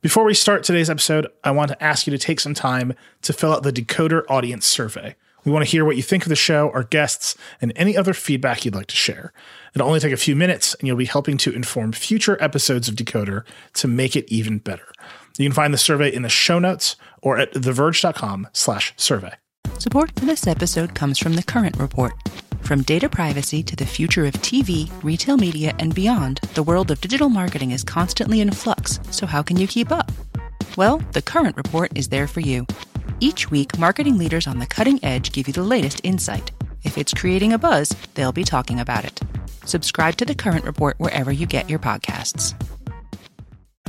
Before we start today's episode, I want to ask you to take some time to fill out the Decoder audience survey. We want to hear what you think of the show, our guests, and any other feedback you'd like to share. It'll only take a few minutes, and you'll be helping to inform future episodes of Decoder to make it even better. You can find the survey in the show notes or at theverge.com slash survey. Support for this episode comes from The Current Report. From data privacy to the future of TV, retail media, and beyond, the world of digital marketing is constantly in flux, so how can you keep up? Well, The Current Report is there for you. Each week, marketing leaders on the cutting edge give you the latest insight. If it's creating a buzz, they'll be talking about it. Subscribe to The Current Report wherever you get your podcasts.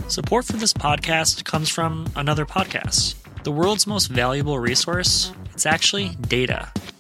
Support for this podcast comes from another podcast. The world's most valuable resource, it's actually data.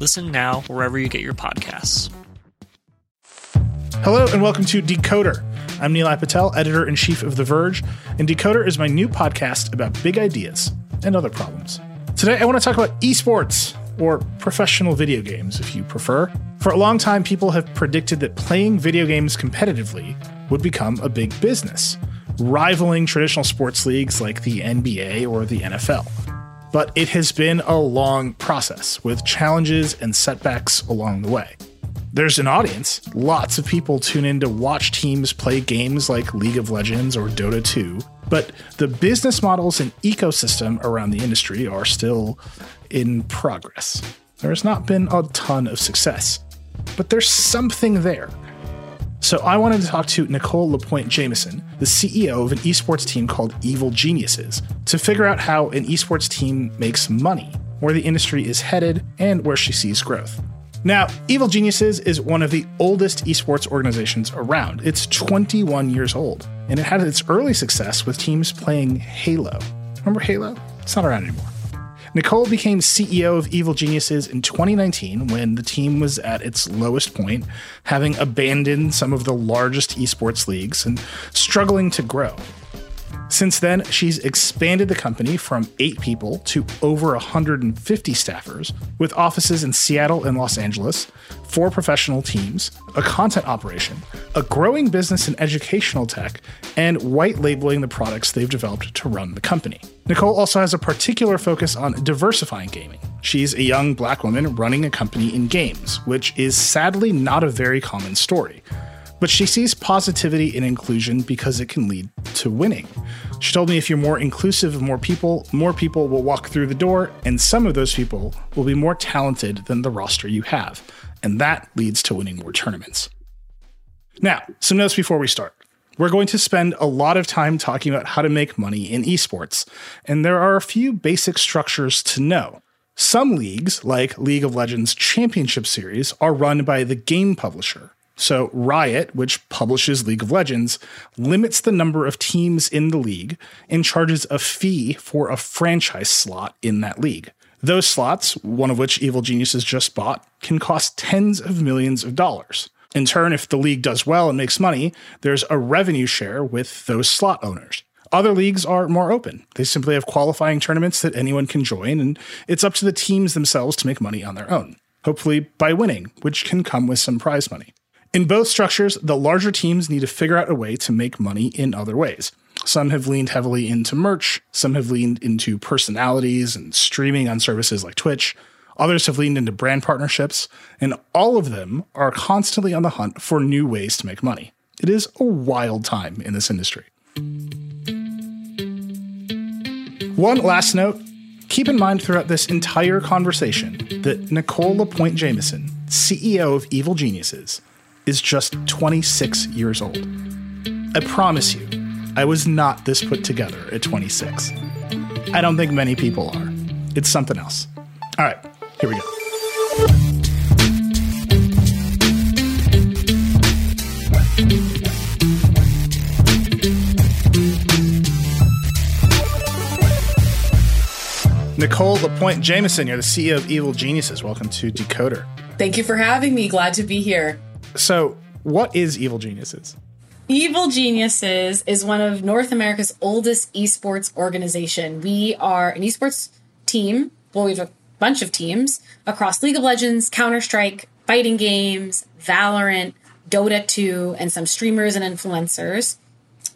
Listen now wherever you get your podcasts. Hello and welcome to Decoder. I'm Nilay Patel, editor in chief of The Verge, and Decoder is my new podcast about big ideas and other problems. Today, I want to talk about esports, or professional video games if you prefer. For a long time, people have predicted that playing video games competitively would become a big business, rivaling traditional sports leagues like the NBA or the NFL. But it has been a long process with challenges and setbacks along the way. There's an audience. Lots of people tune in to watch teams play games like League of Legends or Dota 2. But the business models and ecosystem around the industry are still in progress. There has not been a ton of success, but there's something there. So I wanted to talk to Nicole LaPointe Jameson, the CEO of an esports team called Evil Geniuses, to figure out how an esports team makes money, where the industry is headed, and where she sees growth. Now, Evil Geniuses is one of the oldest esports organizations around. It's 21 years old, and it had its early success with teams playing Halo. Remember Halo? It's not around anymore. Nicole became CEO of Evil Geniuses in 2019 when the team was at its lowest point, having abandoned some of the largest esports leagues and struggling to grow. Since then, she's expanded the company from eight people to over 150 staffers, with offices in Seattle and Los Angeles, four professional teams, a content operation, a growing business in educational tech, and white labeling the products they've developed to run the company. Nicole also has a particular focus on diversifying gaming. She's a young black woman running a company in games, which is sadly not a very common story. But she sees positivity in inclusion because it can lead to winning. She told me if you're more inclusive of more people, more people will walk through the door, and some of those people will be more talented than the roster you have. And that leads to winning more tournaments. Now, some notes before we start. We're going to spend a lot of time talking about how to make money in esports, and there are a few basic structures to know. Some leagues, like League of Legends Championship Series, are run by the game publisher. So, Riot, which publishes League of Legends, limits the number of teams in the league and charges a fee for a franchise slot in that league. Those slots, one of which Evil Geniuses just bought, can cost tens of millions of dollars. In turn, if the league does well and makes money, there's a revenue share with those slot owners. Other leagues are more open. They simply have qualifying tournaments that anyone can join, and it's up to the teams themselves to make money on their own, hopefully by winning, which can come with some prize money. In both structures, the larger teams need to figure out a way to make money in other ways. Some have leaned heavily into merch, some have leaned into personalities and streaming on services like Twitch. Others have leaned into brand partnerships, and all of them are constantly on the hunt for new ways to make money. It is a wild time in this industry. One last note keep in mind throughout this entire conversation that Nicole LaPointe Jameson, CEO of Evil Geniuses, is just 26 years old. I promise you, I was not this put together at 26. I don't think many people are. It's something else. All right, here we go. Nicole LaPointe Jameson, you're the CEO of Evil Geniuses. Welcome to Decoder. Thank you for having me. Glad to be here. So, what is Evil Geniuses? Evil Geniuses is one of North America's oldest esports organization. We are an esports team. Well, we have a bunch of teams across League of Legends, Counter Strike, fighting games, Valorant, Dota 2, and some streamers and influencers.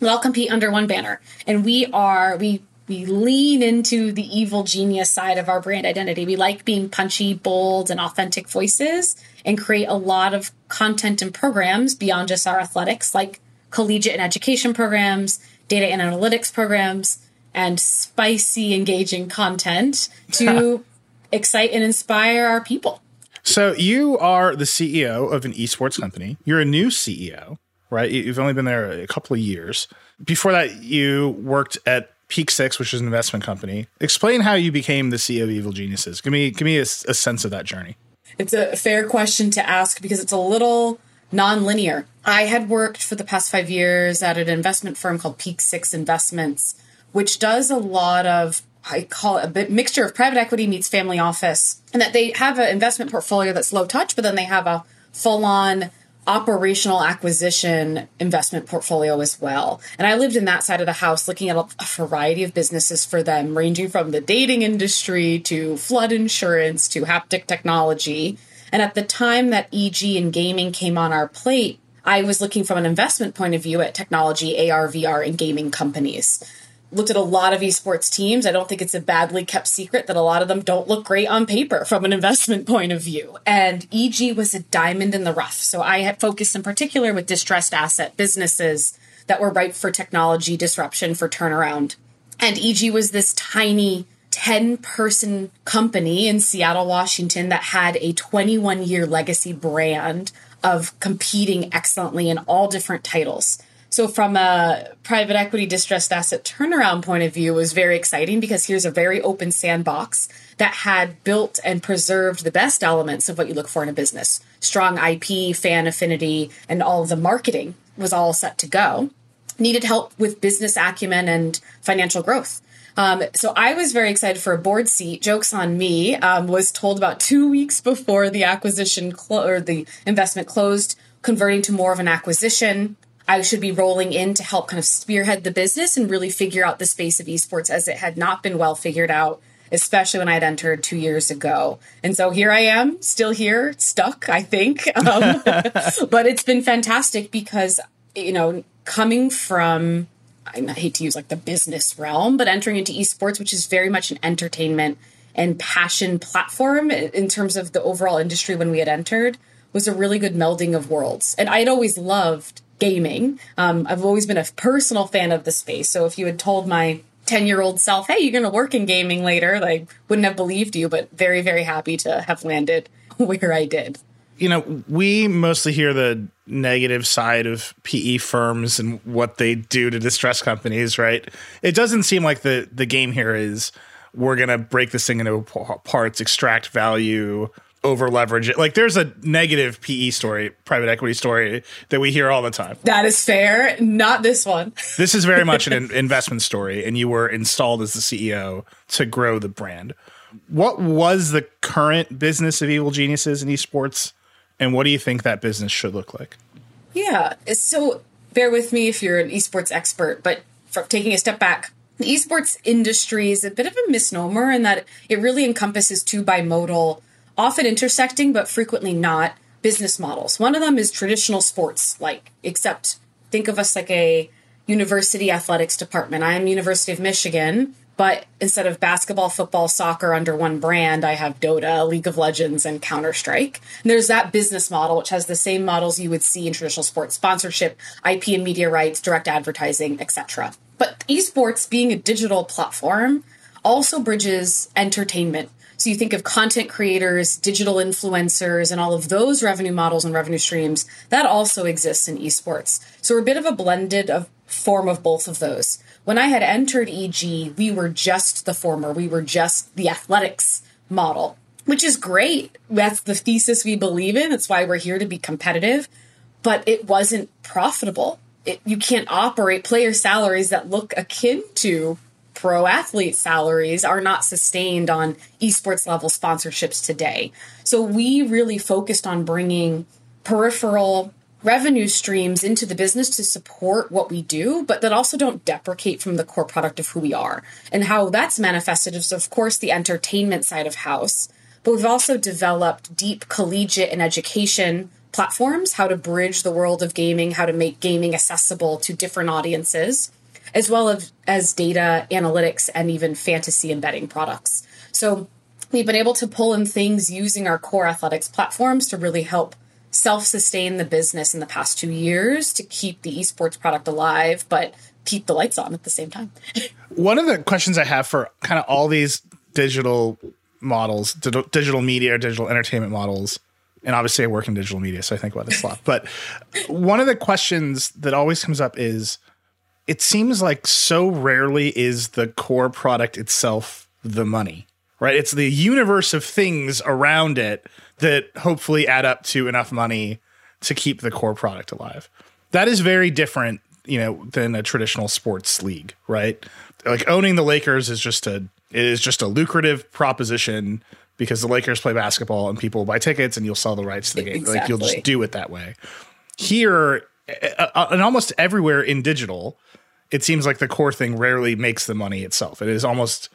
We all compete under one banner, and we are we we lean into the evil genius side of our brand identity. We like being punchy, bold, and authentic voices, and create a lot of content and programs beyond just our athletics, like collegiate and education programs, data and analytics programs, and spicy, engaging content to excite and inspire our people. So you are the CEO of an esports company. You're a new CEO, right? You've only been there a couple of years. Before that, you worked at Peak Six, which is an investment company. Explain how you became the CEO of Evil Geniuses. Give me give me a, a sense of that journey. It's a fair question to ask because it's a little non-linear. I had worked for the past five years at an investment firm called Peak Six Investments, which does a lot of I call it a bit mixture of private equity meets family office, and that they have an investment portfolio that's low touch, but then they have a full on operational acquisition investment portfolio as well. And I lived in that side of the house looking at a, variety of businesses for them, ranging from the dating industry to flood insurance to haptic technology. And at the time that EG and gaming came on our plate, I was looking from an investment point of view at technology, AR, VR, and gaming companies looked at a lot of esports teams. I don't think it's a badly kept secret that a lot of them don't look great on paper from an investment point of view. And EG was a diamond in the rough. So I had focused in particular with distressed asset businesses that were ripe for technology disruption for turnaround. And EG was this tiny 10 person company in Seattle, Washington that had a 21 year legacy brand of competing excellently in all different titles. So, from a private equity distressed asset turnaround point of view, was very exciting because here's a very open sandbox that had built and preserved the best elements of what you look for in a business strong IP, fan affinity, and all the marketing was all set to go. Needed help with business acumen and financial growth. Um, so I was very excited for a board seat. Jokes on me. Um, was told about two weeks before the acquisition clo- or the investment closed, converting to more of an acquisition. I should be rolling in to help kind of spearhead the business and really figure out the space of esports as it had not been well figured out, especially when I had entered two years ago. And so here I am, still here, stuck, I think. Um, but it's been fantastic because, you know, coming from, I hate to use like the business realm, but entering into esports, which is very much an entertainment and passion platform in terms of the overall industry when we had entered was a really good melding of worlds. And I'd always loved gaming. Um, I've always been a personal fan of the space. So if you had told my 10 year old self, hey, you're going to work in gaming later, like, wouldn't have believed you, but very, very happy to have landed where I did. You know, we mostly hear the negative side of PE firms and what they do to distress companies, right? It doesn't seem like the the game here is we're going to break this thing into parts, extract value, over leverage it. Like there's a negative PE story, private equity story that we hear all the time. That is fair. Not this one. this is very much an investment story, and you were installed as the CEO to grow the brand. What was the current business of Evil Geniuses in esports, and what do you think that business should look like? Yeah. So bear with me if you're an esports expert, but from taking a step back, the esports industry is a bit of a misnomer in that it really encompasses two bimodal often intersecting but frequently not business models. One of them is traditional sports, like, except think of us like a university athletics department. I am University of Michigan, but instead of basketball, football, soccer under one brand, I have Dota, League of Legends, and Counter Strike. And there's that business model, which has the same models you would see in traditional sports sponsorship, IP and media rights, direct advertising, etc. But esports, being a digital platform, also bridges entertainment so you think of content creators, digital influencers, and all of those revenue models and revenue streams. That also exists in esports. So we're a bit of a blended of form of both of those. When I had entered EG, we were just the former. We were just the athletics model, which is great. That's the thesis we believe in. That's why we're here to be competitive. But it wasn't profitable. It, you can't operate player salaries that look akin to pro athlete salaries are not sustained on esports level sponsorships today. So we really focused on bringing peripheral revenue streams into the business to support what we do, but that also don't deprecate from the core product of who we are. And how that's manifested is, of course, the entertainment side of house. But we've also developed deep collegiate and education platforms, how to bridge the world of gaming, how to make gaming accessible to different audiences, as well as, as data analytics and even fantasy embedding products. So we've been able to pull in things using our core athletics platforms to really help self sustain the business in the past two years to keep the esports product alive, but keep the lights on at the same time. One of the questions I have for kind of all these digital models, digital media or digital entertainment models, and obviously I work in digital media, so I think about this a lot. But one of the questions that always comes up is it seems like so rarely is the core product itself the money, right? It's the universe of things around it that hopefully add up to enough money to keep the core product alive. That is very different, you know, than a traditional sports league, right? Like owning the Lakers is just a it is just a lucrative proposition because the Lakers play basketball and people buy tickets and you'll sell the rights to the game. Exactly. Like you'll just do it that way. Here Uh, uh, and almost everywhere in digital, it seems like the core thing rarely makes the money itself. It is almost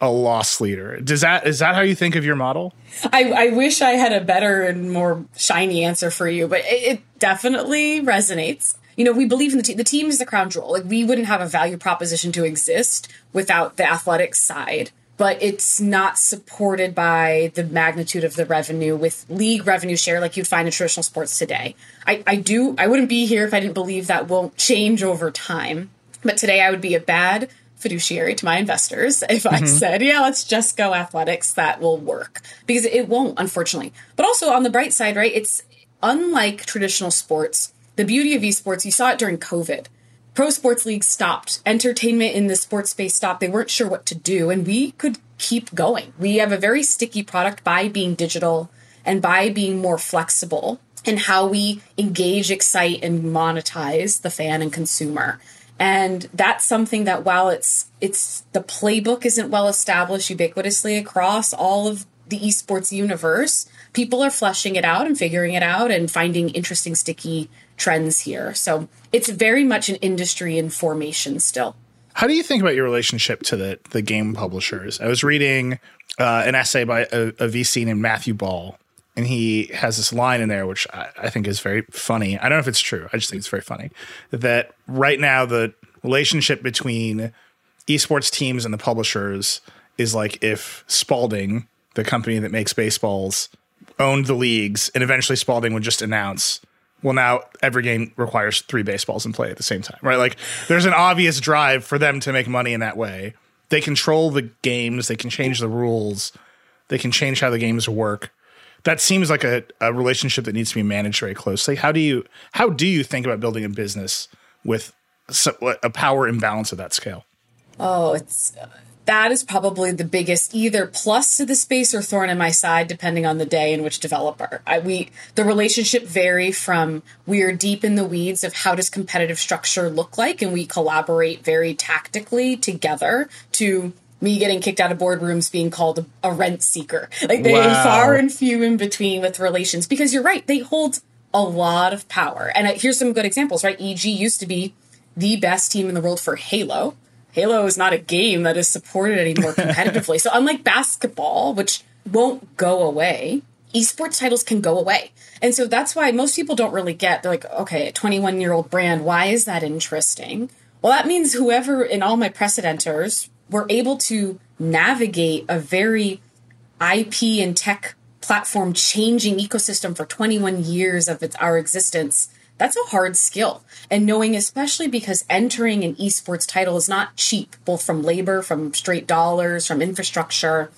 a loss leader. Does that is that how you think of your model? I, I wish I had a better and more shiny answer for you, but it, it definitely resonates. You know, we believe in the team. The team is the crown jewel. Like we wouldn't have a value proposition to exist without the athletic side. But it's not supported by the magnitude of the revenue with league revenue share like you'd find in traditional sports today. I, I do I wouldn't be here if I didn't believe that will change over time. But today I would be a bad fiduciary to my investors if mm-hmm. I said, yeah, let's just go athletics, that will work. Because it won't, unfortunately. But also on the bright side, right? It's unlike traditional sports. The beauty of esports, you saw it during COVID. Pro sports leagues stopped. Entertainment in the sports space stopped. They weren't sure what to do, and we could keep going. We have a very sticky product by being digital and by being more flexible in how we engage, excite, and monetize the fan and consumer and that's something that while it's it's the playbook isn't well established ubiquitously across all of the esports universe people are fleshing it out and figuring it out and finding interesting sticky trends here so it's very much an industry in formation still how do you think about your relationship to the the game publishers i was reading uh, an essay by a, a vc named matthew ball and he has this line in there which I, I, think is very funny. I don't know if it's true. I just think it's very funny that right now the relationship between esports teams and the publishers is like if Spalding, the company that makes baseballs, owned the leagues, and eventually Spalding would just announce, well, now every game requires three baseballs in play at the same time, right? Like there's an obvious drive for them to make money in that way. They control the games, they can change the rules, they can change how the games work that seems like a, a relationship that needs to be managed very closely. How do you how do you think about building a business with a power imbalance of that scale? Oh, it's that is probably the biggest either plus to the space or thorn in my side depending on the day in which developer I, we the relationship vary from we are deep in the weeds of how does competitive structure look like and we collaborate very tactically together to me getting kicked out of boardrooms being called a, rent seeker. Like they wow. are far and few in between with relations because you're right, they hold a lot of power. And uh, here's some good examples, right? EG used to be the best team in the world for Halo. Halo is not a game that is supported anymore competitively. so unlike basketball, which won't go away, esports titles can go away. And so that's why most people don't really get, they're like, okay, a 21 year old brand, why is that interesting? Well, that means whoever in all my precedenters we're able to navigate a very IP and tech platform changing ecosystem for 21 years of its, our existence. That's a hard skill. And knowing, especially because entering an esports title is not cheap, both from labor, from straight dollars, from infrastructure,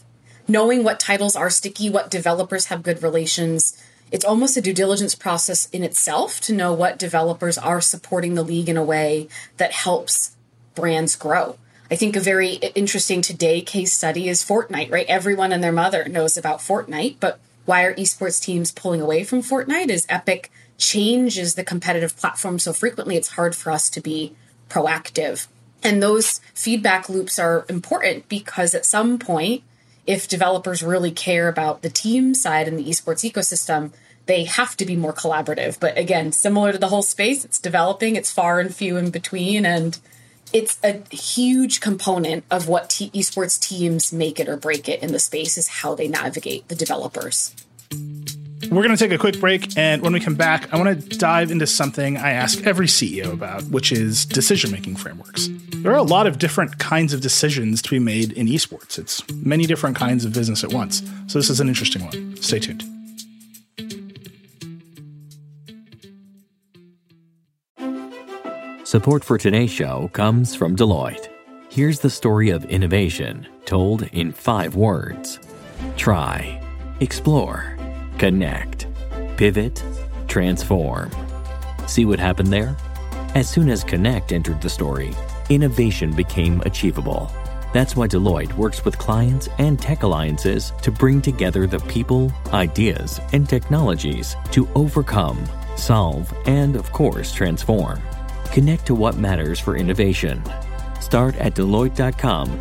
knowing what titles are sticky, what developers have good relations. It's almost a due diligence process in itself to know what developers are supporting the league in a way that helps brands grow. I think a very interesting today case study is Fortnite, right? Everyone and their mother knows about Fortnite, but why are esports teams pulling away from Fortnite? Is Epic changes the competitive platform so frequently it's hard for us to be proactive. And those feedback loops are important because at some point, if developers really care about the team side and the esports ecosystem, they have to be more collaborative. But again, similar to the whole space, it's developing, it's far and few in between, and it's a huge component of what esports teams make it or break it in the space is how they navigate the developers. We're going to take a quick break, and when we come back, I want to dive into something I ask every CEO about, which is decision making frameworks. There are a lot of different kinds of decisions to be made in esports. It's many different kinds of business at once. So, this is an interesting one. Stay tuned. Support for today's show comes from Deloitte. Here's the story of innovation told in five words try, explore, connect, pivot, transform. See what happened there? As soon as Connect entered the story, innovation became achievable. That's why Deloitte works with clients and tech alliances to bring together the people, ideas, and technologies to overcome, solve, and of course, transform. Connect to what matters for innovation. Start at Deloitte.com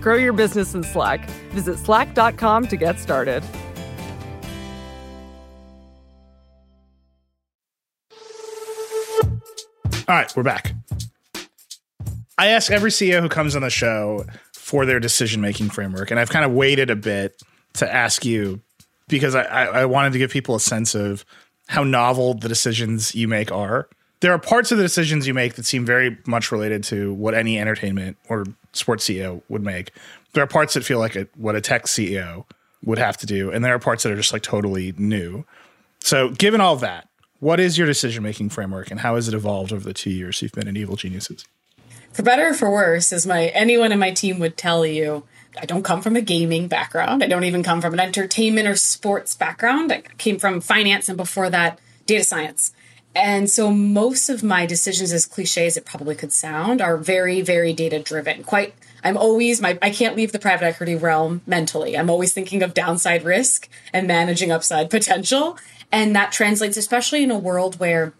Grow your business in Slack. Visit slack.com to get started. All right, we're back. I ask every CEO who comes on the show for their decision making framework, and I've kind of waited a bit to ask you because I, I, wanted to give people a sense of how novel the decisions you make are. There are parts of the decisions you make that seem very much related to what any entertainment or sports CEO would make. There are parts that feel like a, what a tech CEO would have to do, and there are parts that are just like totally new. So, given all that, what is your decision making framework, and how has it evolved over the two years you've been in Evil Geniuses? For better or for worse, as my anyone in my team would tell you, I don't come from a gaming background. I don't even come from an entertainment or sports background. I came from finance and before that, data science. And so most of my decisions, as cliche as it probably could sound, are very, very data driven. Quite, I'm always, my, I can't leave the private equity realm mentally. I'm always thinking of downside risk and managing upside potential. And that translates, especially in a world where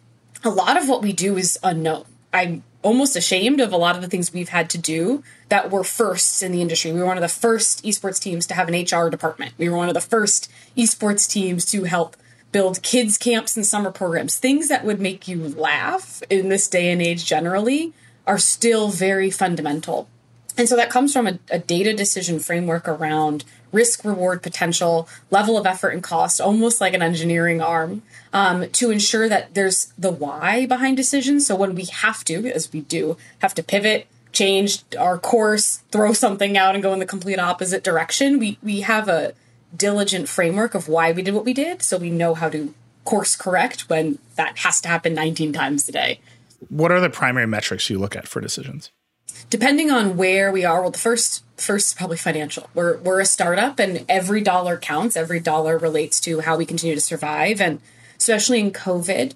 a lot of what we do is unknown. I'm almost ashamed of a lot of the things we've had to do that were firsts in the industry. We were one of the first esports teams to have an HR department. We were one of the first esports teams to help build kids camps and summer programs. Things that would make you laugh in this day and age generally are still very fundamental. And so that comes from a, a data decision framework around risk, reward, potential, level of effort and cost, almost like an engineering arm, um, to ensure that there's the why behind decisions. So when we have to, as we do, have to pivot, change our course, throw something out and go in the complete opposite direction, we, we have a diligent framework of why we did what we did. So we know how to course correct when that has to happen 19 times a day. What are the primary metrics you look at for decisions? depending on where we are, well, the first first is probably financial. We're we're a startup, and every dollar counts. Every dollar relates to how we continue to survive, and especially in COVID,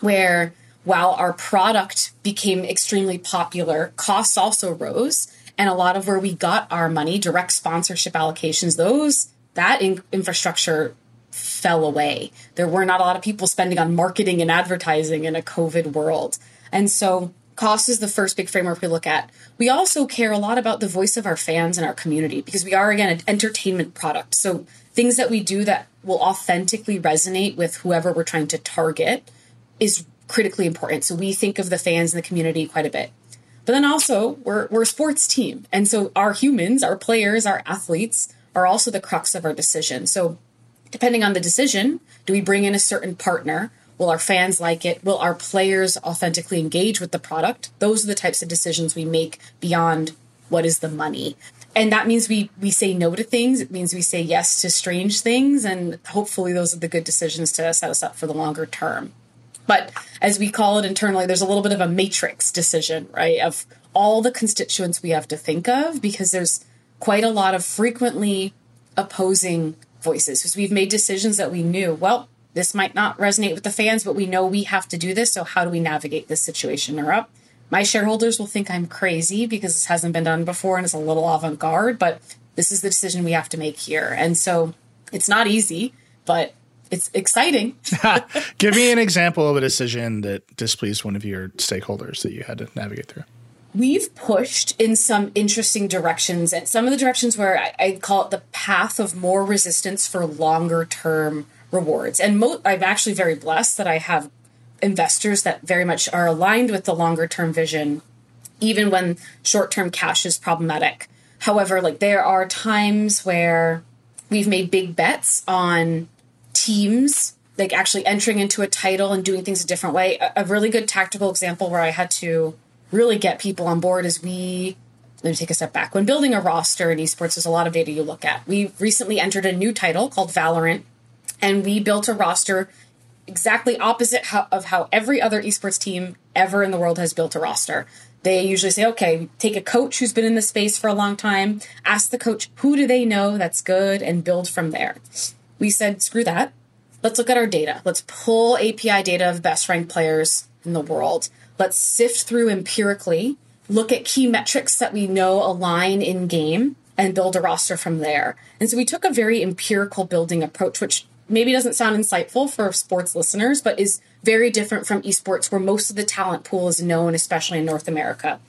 where while our product became extremely popular, costs also rose, and a lot of where we got our money, direct sponsorship allocations, those that in- infrastructure fell away. There were not a lot of people spending on marketing and advertising in a COVID world, and so cost is the first big framework we look at. We also care a lot about the voice of our fans and our community because we are, again, an entertainment product. So things that we do that will authentically resonate with whoever we're trying to target is critically important. So we think of the fans and the community quite a bit. But then also, we're, we're a sports team. And so our humans, our players, our athletes are also the crux of our decision. So depending on the decision, do we bring in a certain partner? Will our fans like it? Will our players authentically engage with the product? Those are the types of decisions we make beyond what is the money. and that means we we say no to things it means we say yes to strange things and hopefully those are the good decisions to set us up for the longer term but as we call it internally there's a little bit of a matrix decision right of all the constituents we have to think of because there's quite a lot of frequently opposing voices because we've made decisions that we knew well this might not resonate with the fans but we know we have to do this so how do we navigate this situation or up my shareholders will think I'm crazy because this hasn't been done before and it's a little avant garde, but this is the decision we have to make here. And so it's not easy, but it's exciting. Give me an example of a decision that displeased one of your stakeholders that you had to navigate through. We've pushed in some interesting directions, and some of the directions where I, I call it the path of more resistance for longer term rewards. And mo- I'm actually very blessed that I have investors that very much are aligned with the longer term vision, even when short term cash is problematic. However, like there are times where we've made big bets on teams like actually entering into a title and doing things a different way. A, a really good tactical example where I had to really get people on board is we let me take a step back. When building a roster in esports, there's a lot of data you look at. We recently entered a new title called Valorant, and we built a roster exactly opposite how, of how every other esports team ever in the world has built a roster. They usually say, okay, take a coach who's been in the space for a long time, ask the coach who do they know that's good, and build from there. We said, screw that. Let's look at our data. Let's pull API data of best ranked players in the world. Let's sift through empirically, look at key metrics that we know align in game, and build a roster from there. And so we took a very empirical building approach, which maybe doesn't sound insightful for sports listeners, but is very different from esports, where most of the talent pool is known, especially in North America.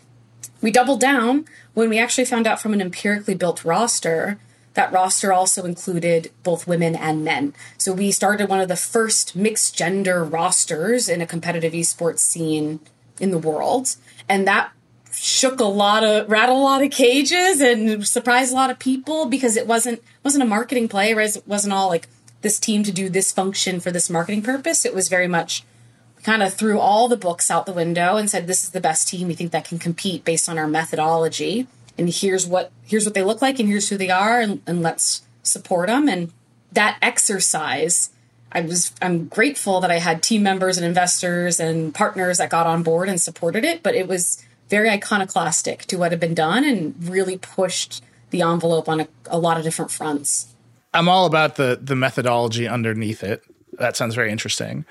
We doubled down when we actually found out from an empirically built roster that roster also included both women and men. So we started one of the first mixed gender rosters in a competitive esports scene in the world. And that shook a lot of rattled a lot of cages and surprised a lot of people because it wasn't wasn't a marketing play, it wasn't all like this team to do this function for this marketing purpose. It was very much kind of threw all the books out the window and said this is the best team we think that can compete based on our methodology and here's what here's what they look like and here's who they are and, and let's support them and that exercise i was i'm grateful that i had team members and investors and partners that got on board and supported it but it was very iconoclastic to what had been done and really pushed the envelope on a, a lot of different fronts I'm all about the the methodology underneath it. That sounds very interesting.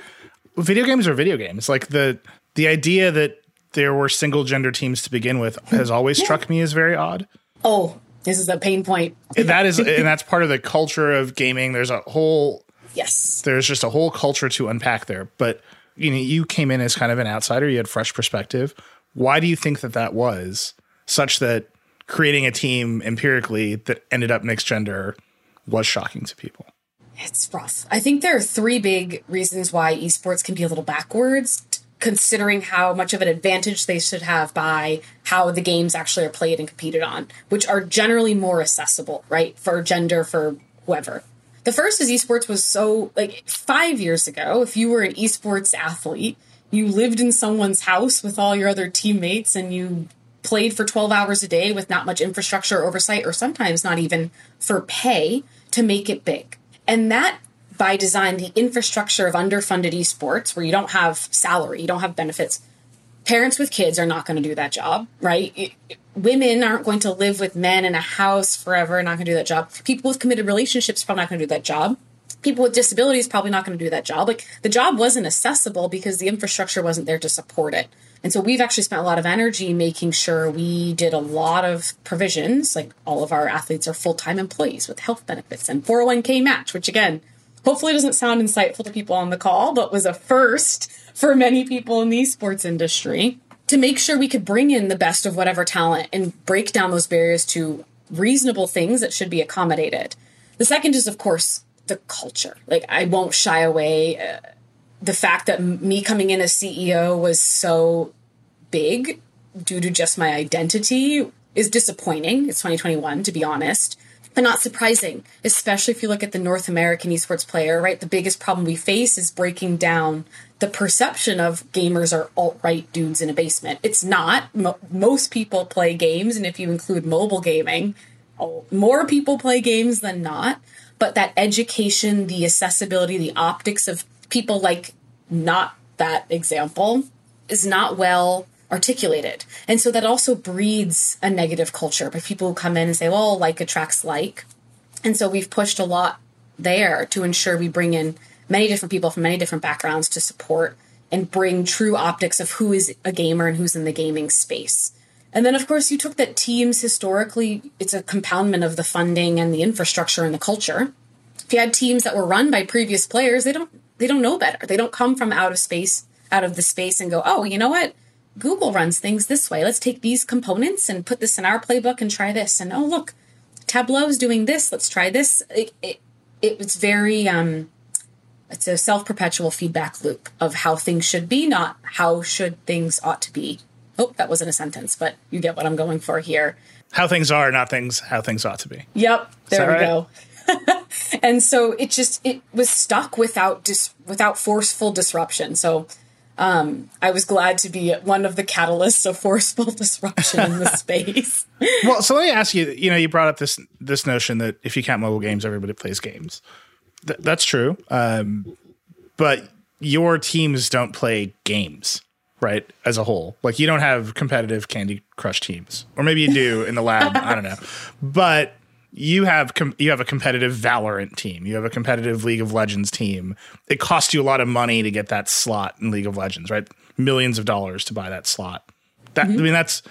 Video games are video games. Like the the idea that there were single gender teams to begin with has always struck me as very odd. Oh, this is a pain point. that is, and that's part of the culture of gaming. There's a whole yes. There's just a whole culture to unpack there. But you know, you came in as kind of an outsider. You had fresh perspective. Why do you think that that was such that creating a team empirically that ended up mixed gender was shocking to people. It's rough. I think there are three big reasons why esports can be a little backwards, considering how much of an advantage they should have by how the games actually are played and competed on, which are generally more accessible, right? For gender, for whoever. The first is esports was so, like, five years ago, if you were an esports athlete, you lived in someone's house with all your other teammates and you played for 12 hours a day with not much infrastructure oversight or sometimes not even for pay to make it big. And that by design, the infrastructure of underfunded esports where you don't have salary, you don't have benefits, parents with kids are not going to do that job, right? Women aren't going to live with men in a house forever, not going to do that job. People with committed relationships probably not going to do that job. People with disabilities probably not going to do that job. Like the job wasn't accessible because the infrastructure wasn't there to support it. And so we've actually spent a lot of energy making sure we did a lot of provisions. Like all of our athletes are full time employees with health benefits and 401k match, which again, hopefully doesn't sound insightful to people on the call, but was a first for many people in the esports industry to make sure we could bring in the best of whatever talent and break down those barriers to reasonable things that should be accommodated. The second is, of course, the culture. Like, I won't shy away. Uh, the fact that me coming in as CEO was so big due to just my identity is disappointing. It's 2021, to be honest, but not surprising, especially if you look at the North American esports player, right? The biggest problem we face is breaking down the perception of gamers are alt right dudes in a basement. It's not. Mo- most people play games, and if you include mobile gaming, more people play games than not, but that education, the accessibility, the optics of people like not that example is not well articulated. And so that also breeds a negative culture by people who come in and say, well, like attracts like. And so we've pushed a lot there to ensure we bring in many different people from many different backgrounds to support and bring true optics of who is a gamer and who's in the gaming space. And then, of course, you took that teams historically, it's a compoundment of the funding and the infrastructure and the culture. If you had teams that were run by previous players, they don't they don't know better. They don't come from out of space, out of the space and go, oh, you know what? Google runs things this way. Let's take these components and put this in our playbook and try this. And oh, look, Tableau's doing this. Let's try this. It, it, it was very, um, it's a self perpetual feedback loop of how things should be, not how should things ought to be. Oh, that wasn't a sentence, but you get what I'm going for here. How things are, not things how things ought to be. Yep, there we right? go. and so it just it was stuck without dis, without forceful disruption. So um, I was glad to be one of the catalysts of forceful disruption in the space. Well, so let me ask you. You know, you brought up this this notion that if you count mobile games, everybody plays games. Th- that's true, um, but your teams don't play games, right? As a whole, like you don't have competitive Candy Crush teams, or maybe you do in the lab. I don't know, but you have com- you have a competitive Valorant team. You have a competitive League of Legends team. It costs you a lot of money to get that slot in League of Legends, right? Millions of dollars to buy that slot. That I mean, that's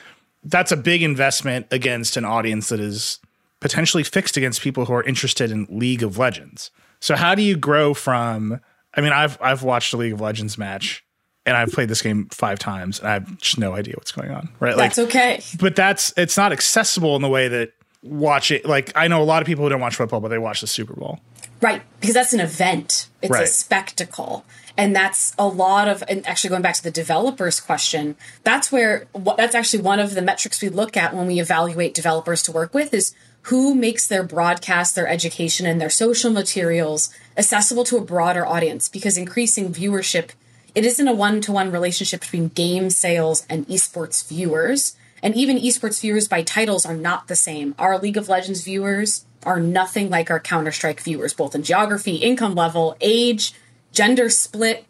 that's a big investment against an audience that is potentially fixed against people who are interested in League of Legends. So how do you grow from? I mean, I've I've watched a League of Legends match, and I've played this game five times, and I have just no idea what's going on. Right? That's okay. But that's it's not accessible in the way that watch it. Like I know a lot of people who don't watch football, but they watch the Super Bowl. Right, because that's an event. It's a spectacle. And that's a lot of and actually going back to the developers question, that's where that's actually one of the metrics we look at when we evaluate developers to work with is who makes their broadcast, their education and their social materials accessible to a broader audience because increasing viewership it isn't a one-to-one relationship between game sales and esports viewers. And even esports viewers by titles are not the same. Our League of Legends viewers are nothing like our Counter Strike viewers, both in geography, income level, age, gender split,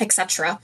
etc.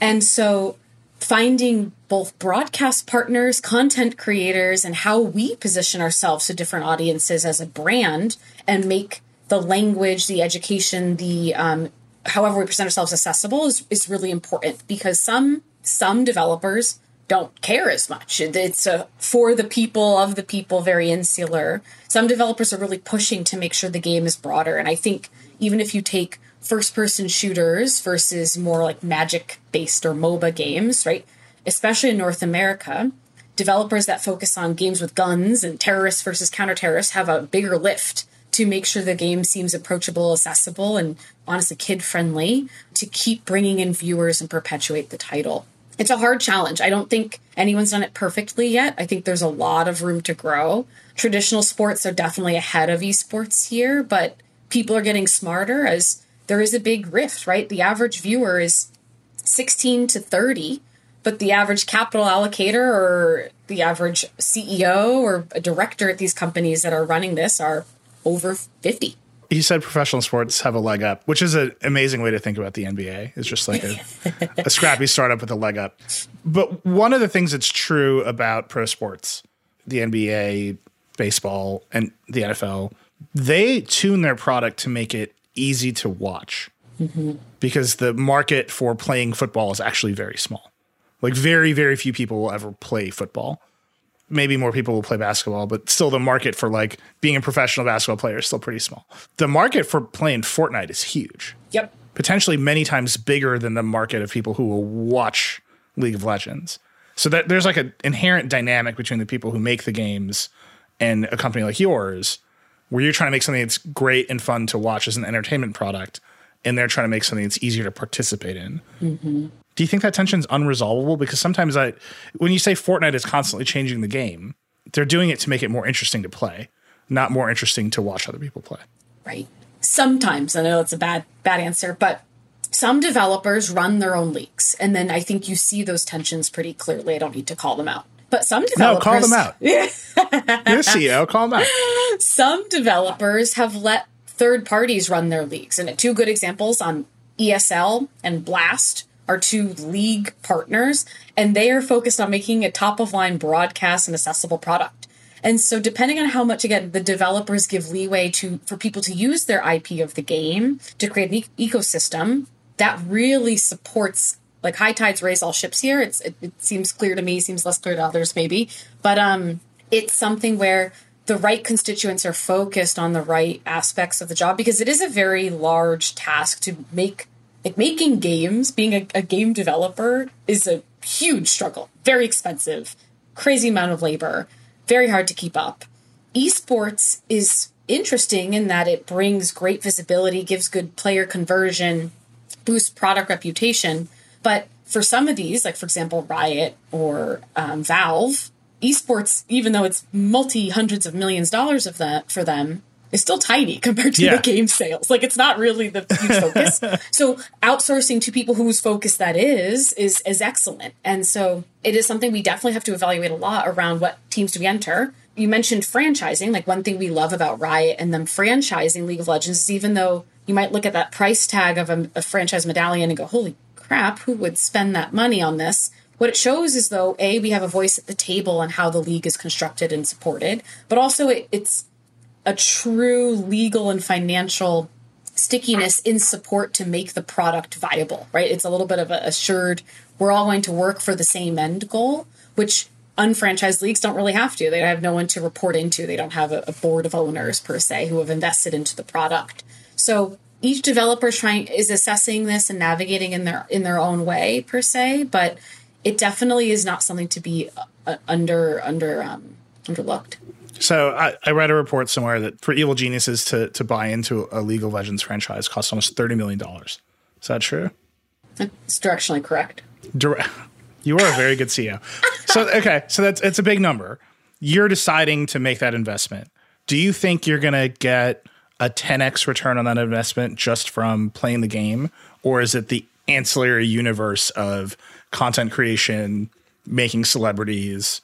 And so finding both broadcast partners, content creators, and how we position ourselves to different audiences as a brand and make the language, the education, the um, however we present ourselves accessible is, is really important because some some developers don't care as much. It's a for the people of the people, very insular. Some developers are really pushing to make sure the game is broader, and I think even if you take first person shooters versus more like magic based or MOBA games, right? Especially in North America, developers that focus on games with guns and terrorists versus counter terrorists have a bigger lift to make sure the game seems approachable, accessible, and honestly kid friendly to keep bringing in viewers and perpetuate the title. It's a hard challenge. I don't think anyone's done it perfectly yet. I think there's a lot of room to grow. Traditional sports are definitely ahead of esports here, but people are getting smarter as there is a big rift, right? The average viewer is 16 to 30, but the average capital allocator or the average CEO or a director at these companies that are running this are over 50. You said professional sports have a leg up, which is an amazing way to think about the NBA. It's just like a, a scrappy startup with a leg up. But one of the things that's true about pro sports, the NBA, baseball, and the NFL, they tune their product to make it easy to watch mm-hmm. because the market for playing football is actually very small. Like, very, very few people will ever play football maybe more people will play basketball, but still the market for like being a professional basketball player is still pretty small. The market for playing Fortnite is huge. Yep. Potentially many times bigger than the market of people who will watch League of Legends. So that there's like an inherent dynamic between the people who make the games and a company like yours, where you're trying to make something that's great and fun to watch as an entertainment product, and they're trying to make something that's easier to participate in. Mm-hmm. Do you think that tension's unresolvable? Because sometimes I, when you say Fortnite is constantly changing the game, they're doing it to make it more interesting to play, not more interesting to watch other people play. right? Sometimes I know it's a bad bad answer, but some developers run their own leaks, and then I think you see those tensions pretty clearly. I don't need to call them out. But some developers. No, call them out. You're the CEO. Call them out. some developers have let third parties run their leagues. And two good examples on ESL and Blast are two league partners, and they are focused on making a top of line broadcast and accessible product. And so depending on how much again the developers give leeway to for people to use their IP of the game to create an e- ecosystem that really supports like high tides raise all ships here. It's it, it seems clear to me, seems less clear to others maybe, but um it's something where the right constituents are focused on the right aspects of the job because it is a very large task to make like making games being a, a game developer is a huge struggle very expensive crazy amount of labor very hard to keep up esports is interesting in that it brings great visibility gives good player conversion boosts product reputation but for some of these like for example riot or um, valve esports, even though it's multi hundreds of millions of dollars of that for them, is still tiny compared to Yeah. the game sales. Like it's not really the huge focus. so outsourcing to people whose focus that is is is excellent. And so it is something we definitely have to evaluate a lot around what teams do we enter. You mentioned franchising. Like one thing we love about Riot and them franchising League of Legends is even though you might look at that price tag of a, a franchise medallion and go, "Holy crap, who would spend that money on this?" What it shows is though, A, we have a voice at the table on how the league is constructed and supported, but also it, it's a true legal and financial stickiness in support to make the product viable, right? It's a little bit of a assured, we're all going to work for the same end goal, which unfranchised leagues don't really have to. They have no one to report into. They don't have a, a board of owners per se who have invested into the product. So each developer is trying is assessing this and navigating in their in their own way per se, but it definitely is not something to be uh, under under um, underlooked. So I, I read a report somewhere that for Evil Geniuses to to buy into a League of Legends franchise costs almost thirty million dollars. Is that true? It's directionally correct. Dire- you are a very good CEO. So okay, so that's it's a big number. You're deciding to make that investment. Do you think you're going to get a 10x return on that investment just from playing the game, or is it the ancillary universe of content creation, making celebrities?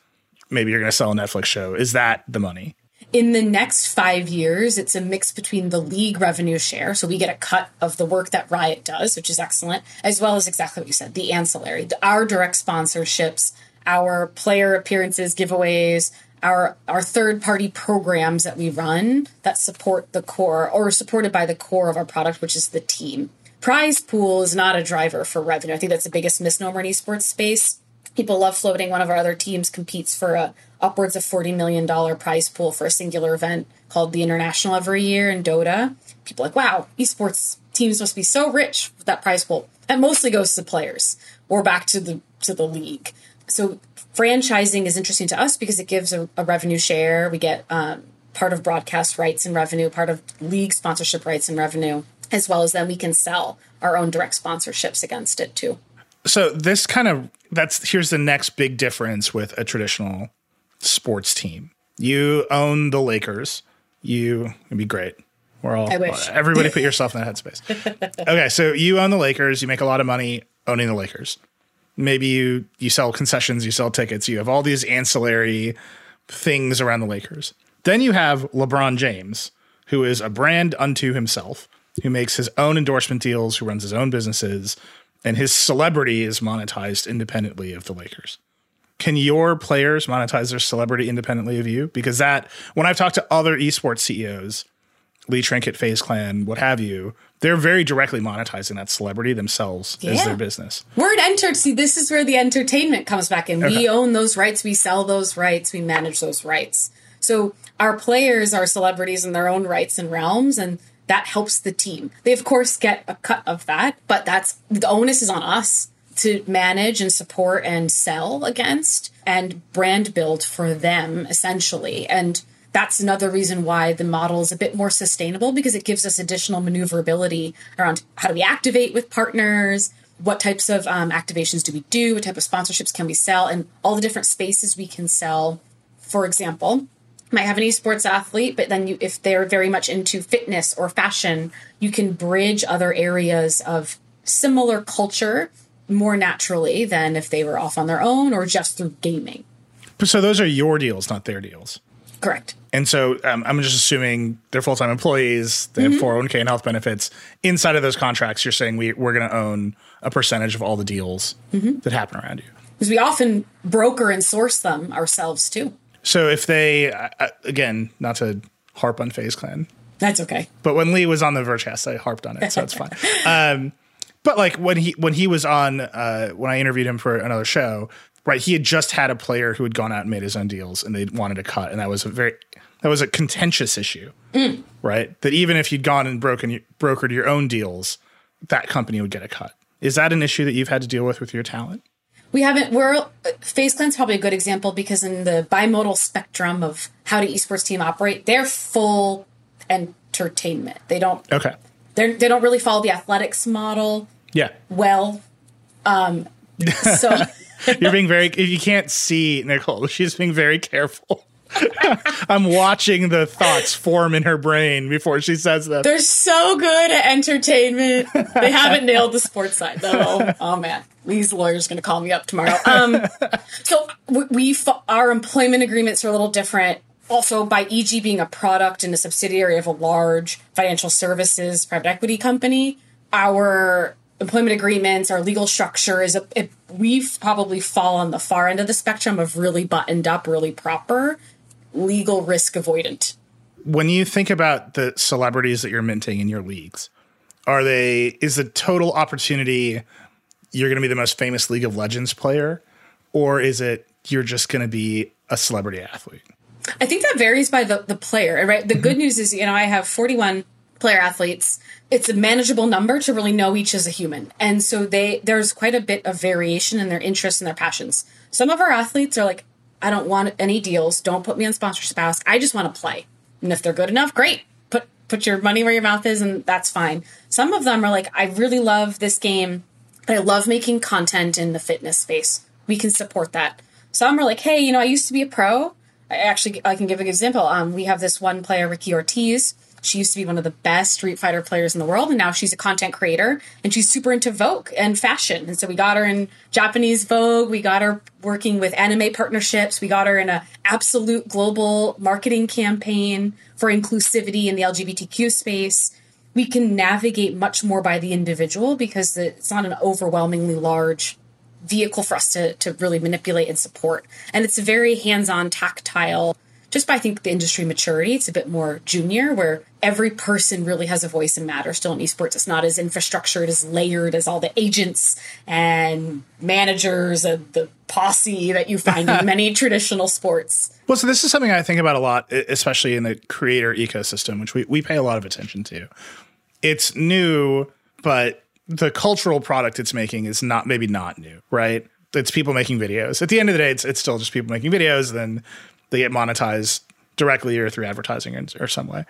Maybe you're going to sell a Netflix show. Is that the money? in the next five years, it's a mix between the league revenue share, so we get a cut of the work that Riot does, which is excellent, as well as exactly what you said, the ancillary, our direct sponsorships, our player appearances, giveaways, our our third party programs that we run that support the core or supported by the core of our product, which is the team. Prize pool is not a driver for revenue. I think that's the biggest misnomer in esports space people love floating. One of our other teams competes for a upwards of forty million dollar prize pool for a singular event called the International every year in Dota. People like, wow, esports teams must be so rich with that prize pool. That mostly goes to players or back to the to the league. So franchising is interesting to us because it gives a, a revenue share. We get um, part of broadcast rights and revenue, part of league sponsorship rights and revenue, as well as then we can sell our own direct sponsorships against it too. so this kind of that's here's the next big difference with a traditional sports team. You own the Lakers. You it'd be great. We're all I wish. everybody put yourself in that headspace. okay, so you own the Lakers. You make a lot of money owning the Lakers. Maybe you you sell concessions, you sell tickets. You have all these ancillary things around the Lakers. Then you have LeBron James, who is a brand unto himself, who makes his own endorsement deals, who runs his own businesses, and his celebrity is monetized independently of the Lakers. Can your players monetize their celebrity independently of you? Because that, when I've talked to other esports CEOs, Lee Trink at, FaZe Clan, what have you, they're very directly monetizing that celebrity themselves as their business. We're entered. See, this is where the entertainment comes back in. Okay. We own those rights. We sell those rights. We manage those rights. So our players are celebrities in their own rights and realms, and that helps the team. They of course get a cut of that, but that's the onus is on us to manage and support and sell against and brand build for them essentially. And that's another reason why the model is a bit more sustainable because it gives us additional maneuverability around how do we activate with partners, what types of um, activations do we do, what type of sponsorships can we sell, and all the different spaces we can sell. For example, might have an esports athlete, but then you, if they're very much into fitness or fashion, you can bridge other areas of similar culture more naturally than if they were off on their own or just through gaming. So those are your deals, not their deals. Correct. And so um, I'm just assuming they're full time employees. They have 401k and health benefits. Inside of those contracts, you're saying we, we're going to own a percentage of all the deals that happen around you. Because we often broker and source them ourselves too. So if they, uh, again, not to harp on FaZe Clan, That's okay. but when Lee was on the Vergecast, I harped on it, so it's fine. Um, but like when he when he was on, uh, when I interviewed him for another show, right? He had just had a player who had gone out and made his own deals, and they wanted to cut, and that was a very that was a contentious issue, right? That even if you'd gone and broken brokered your own deals, that company would get a cut. Is that an issue that you've had to deal with with your talent? We haven't. We're FaZe Clan's probably a good example because in the bimodal spectrum of how do esports team operate, they're full entertainment. They don't. Okay, They they don't really follow the athletics model yeah, well. Um, so you're being very. If you can't see Nicole, she's being very careful. I'm watching the thoughts form in her brain before she says them. they're so good at entertainment. They haven't nailed the sports side though. Oh man, Lee's lawyer's going to call me up tomorrow. Um, so we, we our employment agreements are a little different. Also, by EG being a product and a subsidiary of a large financial services private equity company, our employment agreements, our legal structure is a, it, we've probably fall on the far end of the spectrum of really buttoned up, really proper, legal risk avoidant. when you think about the celebrities that you're minting in your leagues, are they is the total opportunity you're going to be the most famous League of Legends player, or is it you're just going to be a celebrity athlete? I think that varies by the, the player, right? The good mm-hmm. news is, you know, I have 41 player athletes. It's a manageable number to really know each as a human. And so they there's quite a bit of variation in their interests and their passions. Some of our athletes are like, I don't want any deals. Don't put me on sponsorship ask. I just want to play. And if they're good enough, great. Put put your money where your mouth is and that's fine. Some of them are like, I really love this game. I love making content in the fitness space. We can support that. Some are like, hey, you know, I used to be a pro. I actually I can give an example. Um, we have this one player, Ricky Ortiz. She used to be one of the best Street Fighter players in the world, and now she's a content creator and she's super into Vogue and fashion. And so we got her in Japanese Vogue. We got her working with anime partnerships. We got her in an absolute global marketing campaign for inclusivity in the LGBTQ space. We can navigate much more by the individual because it's not an overwhelmingly large vehicle for us to, to really manipulate and support. And it's a very hands on, tactile, just by I think the industry maturity, it's a bit more junior where every person really has a voice and matters still in esports. It's not as infrastructured, as layered as all the agents and managers and the posse that you find in many traditional sports. Well, so this is something I think about a lot, especially in the creator ecosystem, which we, we pay a lot of attention to. It's new, but the cultural product it's making is not maybe not new, right? It's people making videos. At the end of the day, it's, it's still just people making videos. Then they get monetized directly or through advertising or, or some way.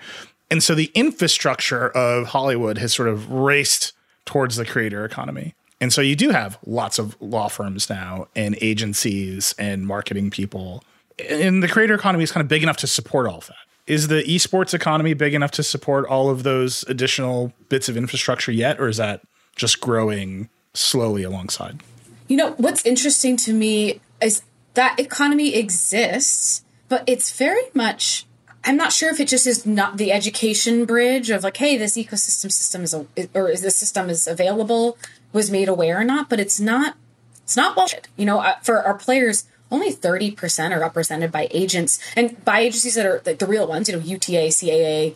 And so the infrastructure of Hollywood has sort of raced towards the creator economy. And so you do have lots of law firms now and agencies and marketing people. And the creator economy is kind of big enough to support all of that. Is the esports economy big enough to support all of those additional bits of infrastructure yet? Or is that just growing slowly alongside? You know, what's interesting to me is that economy exists, but it's very much I'm not sure if it just is not the education bridge of like, hey, this ecosystem system is a, or is this system is available, was made aware or not, but it's not. It's not bullshit. You know, uh, for our players, only thirty percent are represented by agents and by agencies that are like the real ones. You know, UTA, CAA,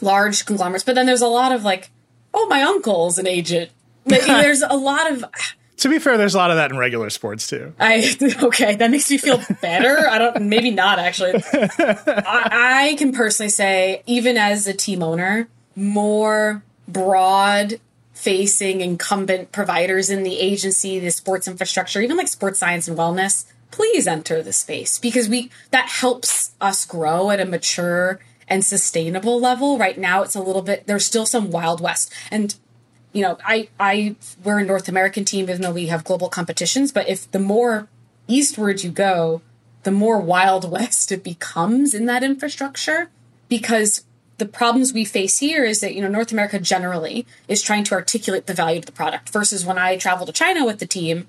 large conglomerates. But then there's a lot of like, oh, my uncle's an agent. There's a lot of To be fair, there's a lot of that in regular sports too. I okay, that makes me feel better. I don't, maybe not actually. I, I can personally say, even as a team owner, more broad facing incumbent providers in the agency, the sports infrastructure, even like sports science and wellness, please enter the space because we that helps us grow at a mature and sustainable level. Right now, it's a little bit. There's still some wild west and you know, I, I, we're a North American team, even though we have global competitions. But if the more eastward you go, the more Wild West it becomes in that infrastructure. Because the problems we face here is that, you know, North America generally is trying to articulate the value of the product versus when I travel to China with the team,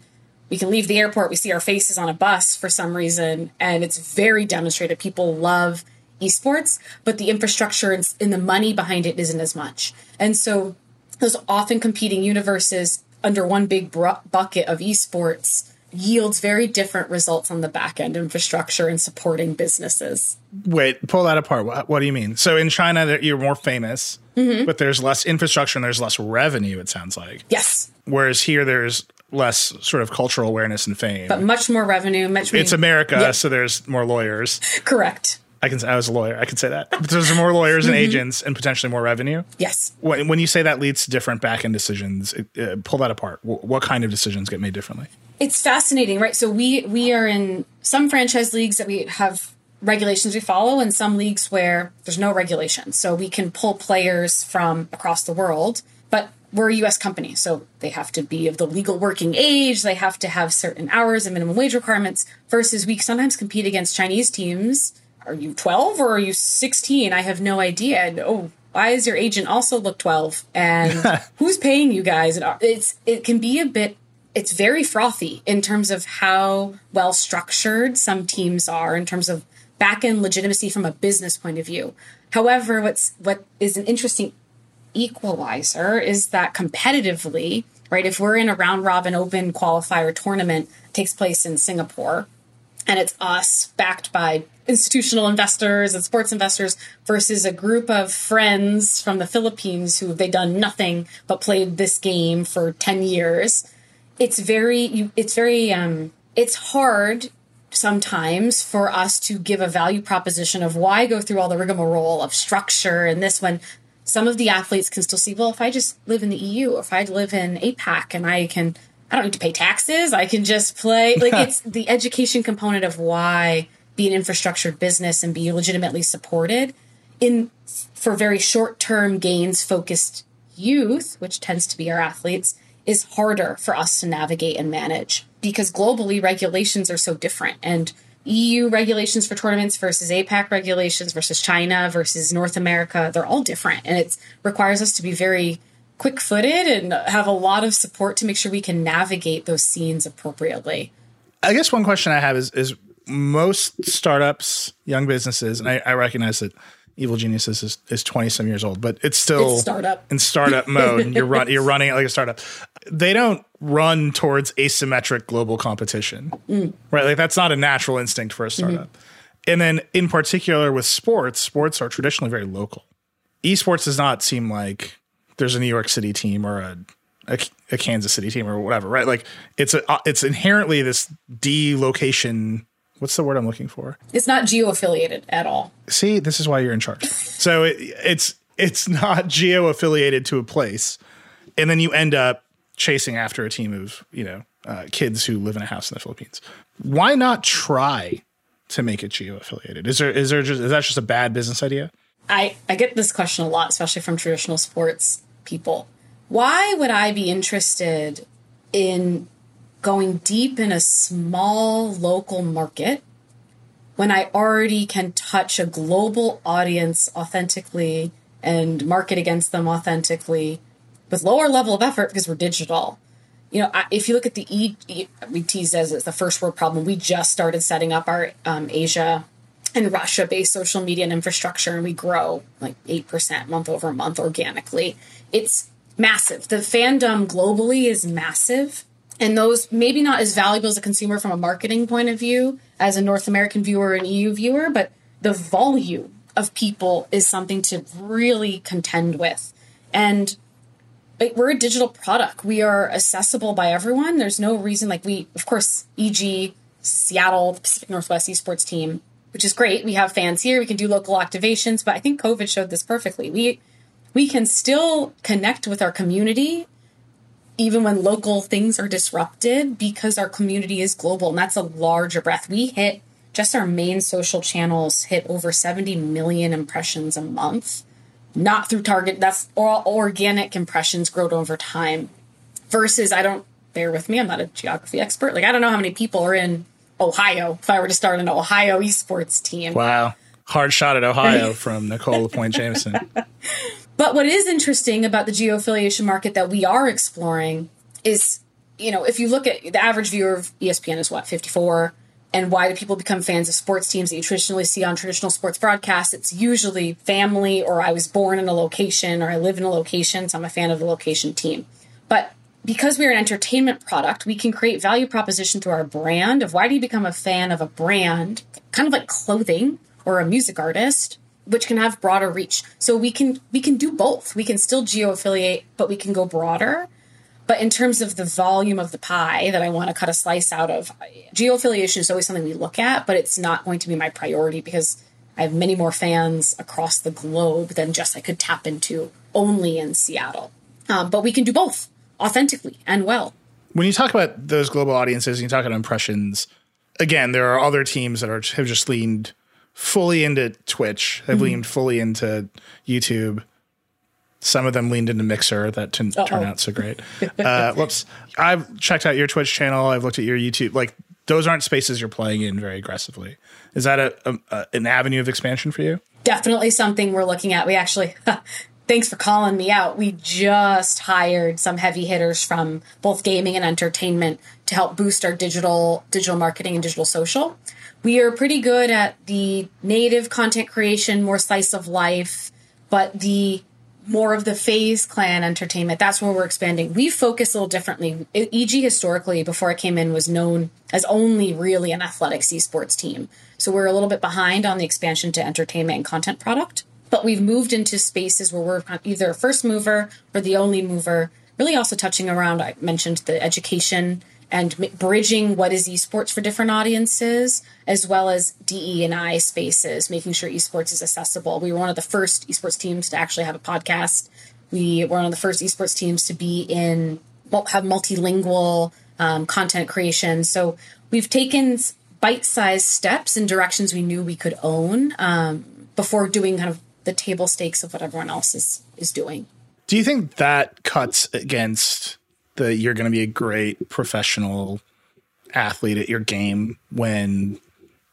we can leave the airport, we see our faces on a bus for some reason, and it's very demonstrated. People love esports, but the infrastructure and, the money behind it isn't as much. And so those often competing universes under one big bucket of esports yields very different results on the back end infrastructure and supporting businesses. Wait, pull that apart. What, what do you mean? So in China, you're more famous, mm-hmm. but there's less infrastructure and there's less revenue, it sounds like. Yes. Whereas here, there's less sort of cultural awareness and fame. But much more revenue. Much It's America, yep. so there's more lawyers. Correct. I can. I was a lawyer. I can say that. But there's more lawyers and mm-hmm. agents, and potentially more revenue. Yes. When, when you say that leads to different back end decisions, uh, pull that apart. W- what kind of decisions get made differently? It's fascinating, right? So we we are in some franchise leagues that we have regulations we follow, and some leagues where there's no regulation. So we can pull players from across the world, but we're a U.S. company, so they have to be of the legal working age. They have to have certain hours and minimum wage requirements. Versus we sometimes compete against Chinese teams are you 12 or are you 16? I have no idea. And, oh, why does your agent also look 12? And who's paying you guys? And uh, it's it can be a bit it's very frothy in terms of how well structured some teams are in terms of back end legitimacy from a business point of view. However, what's what is an interesting equalizer is that competitively, right? If we're in a round robin open qualifier tournament takes place in Singapore, and it's us backed by institutional investors and sports investors versus a group of friends from the Philippines who they done nothing but played this game for 10 years. It's very it's very um it's hard sometimes for us to give a value proposition of why go through all the rigmarole of structure and this when some of the athletes can still see, well, if I just live in the EU, or if I live in APAC and I can I don't need to pay taxes. I can just play. Like it's the education component of why be an infrastructured business and be legitimately supported in for very short term gains focused youth, which tends to be our athletes, is harder for us to navigate and manage because globally regulations are so different and EU regulations for tournaments versus APAC regulations versus China versus North America, they're all different. And it requires us to be very quick footed and have a lot of support to make sure we can navigate those scenes appropriately. I guess one question I have is is most startups, young businesses, and I, I recognize that Evil Geniuses is, is 20 some years old, but it's still it's startup. in startup mode. You're run, you're running it like a startup. They don't run towards asymmetric global competition, mm. right? Like that's not a natural instinct for a startup. Mm-hmm. And then in particular with sports, sports are traditionally very local. Esports does not seem like there's a New York City team or a, a, a Kansas City team or whatever, right? Like it's a it's inherently this delocation. What's the word I'm looking for? It's not geo affiliated at all. See, this is why you're in charge. so it, it's it's not geo affiliated to a place, and then you end up chasing after a team of you know uh, kids who live in a house in the Philippines. Why not try to make it geo affiliated? Is there is there just is that just a bad business idea? I I get this question a lot, especially from traditional sports people. Why would I be interested in going deep in a small local market when I already can touch a global audience authentically and market against them authentically with lower level of effort because we're digital? You know, if you look at the E, we tease as it's the first world problem. We just started setting up our um, Asia and Russia based social media and infrastructure, and we grow like 8% month over month organically. It's massive. The fandom globally is massive. And those maybe not as valuable as a consumer from a marketing point of view as a North American viewer and EU viewer, but the volume of people is something to really contend with. And we're a digital product. We are accessible by everyone. There's no reason, like, we, of course, EG, Seattle, the Pacific Northwest esports team, which is great. We have fans here. We can do local activations, but I think COVID showed this perfectly. We we can still connect with our community even when local things are disrupted because our community is global and that's a larger breath. We hit just our main social channels hit over 70 million impressions a month. Not through target, that's all organic impressions growed over time. Versus I don't bear with me, I'm not a geography expert. Like I don't know how many people are in Ohio if I were to start an Ohio esports team. Wow. Hard shot at Ohio from Nicole Point Jameson. But what is interesting about the geo affiliation market that we are exploring is you know, if you look at the average viewer of ESPN is what, 54? And why do people become fans of sports teams that you traditionally see on traditional sports broadcasts? It's usually family, or I was born in a location, or I live in a location, so I'm a fan of the location team. But because we're an entertainment product, we can create value proposition through our brand of why do you become a fan of a brand, kind of like clothing or a music artist, which can have broader reach. So we can we can do both. We can still geo affiliate, but we can go broader. But in terms of the volume of the pie that I want to cut a slice out of, geo affiliation is always something we look at, but it's not going to be my priority because I have many more fans across the globe than just I could tap into only in Seattle. Um, but we can do both authentically and well. When you talk about those global audiences and you talk about impressions, again, there are other teams that are have just leaned fully into Twitch, have mm-hmm. leaned fully into YouTube. Some of them leaned into Mixer. That didn't Uh-oh. turn out so great. uh, whoops. I've checked out your Twitch channel. I've looked at your YouTube. Like those aren't spaces you're playing in very aggressively. Is that a, a, a an avenue of expansion for you? Definitely something we're looking at. We actually thanks for calling me out. We just hired some heavy hitters from both gaming and entertainment to help boost our digital digital marketing and digital social. We are pretty good at the native content creation, more slice of life, but the more of the FaZe Clan entertainment, that's where we're expanding. We focus a little differently. EG historically, before I came in, was known as only really an athletics esports team. So we're a little bit behind on the expansion to entertainment and content product but we've moved into spaces where we're either a first mover or the only mover really also touching around i mentioned the education and bridging what is esports for different audiences as well as de and i spaces making sure esports is accessible. We were one of the first esports teams to actually have a podcast. We were one of the first esports teams to be in have multilingual um, content creation. So we've taken bite-sized steps in directions we knew we could own um, before doing kind of the table stakes of what everyone else is is doing. Do you think that cuts against the you're going to be a great professional athlete at your game when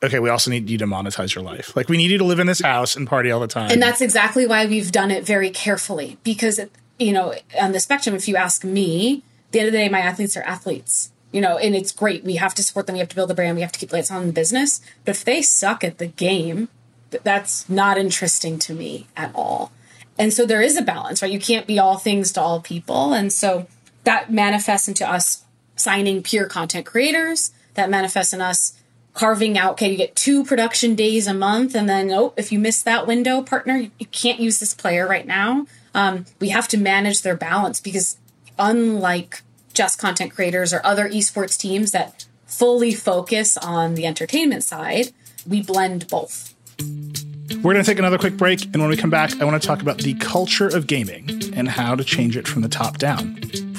okay, we also need you to monetize your life. Like we need you to live in this house and party all the time. And that's exactly why we've done it very carefully because you know, on the spectrum if you ask me, the end of the day my athletes are athletes. You know, and it's great. We have to support them. We have to build the brand. We have to keep lights on the business. But if they suck at the game, that's not interesting to me at all. And so there is a balance, right? You can't be all things to all people. And so that manifests into us signing pure content creators, that manifests in us carving out, okay, you get two production days a month. And then, oh, if you miss that window, partner, you can't use this player right now. Um, we have to manage their balance because unlike just content creators or other esports teams that fully focus on the entertainment side, we blend both. We're going to take another quick break, and when we come back, I want to talk about the culture of gaming and how to change it from the top down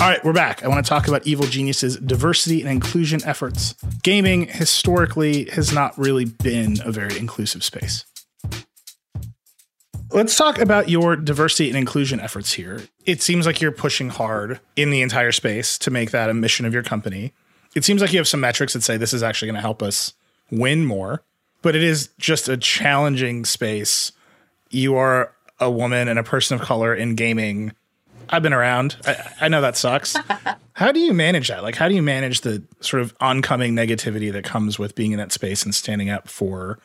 All right, we're back. I want to talk about Evil Geniuses' diversity and inclusion efforts. Gaming historically has not really been a very inclusive space. Let's talk about your diversity and inclusion efforts here. It seems like you're pushing hard in the entire space to make that a mission of your company. It seems like you have some metrics that say this is actually going to help us win more, but it is just a challenging space. You are a woman and a person of color in gaming I've been around. I, I know that sucks. how do you manage that? Like, how do you manage the sort of oncoming negativity that comes with being in that space and standing up for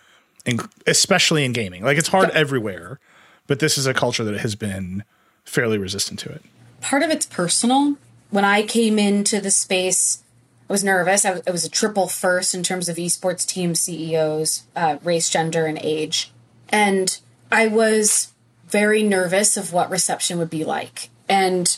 in, especially in gaming. Like it's hard everywhere, but this is a culture that has been fairly resistant to it. Part of it's personal. When I came into the space, I was nervous. I was, was a triple first in terms of esports team CEOs, uh, race, gender, and age. And I was very nervous of what reception would be like. And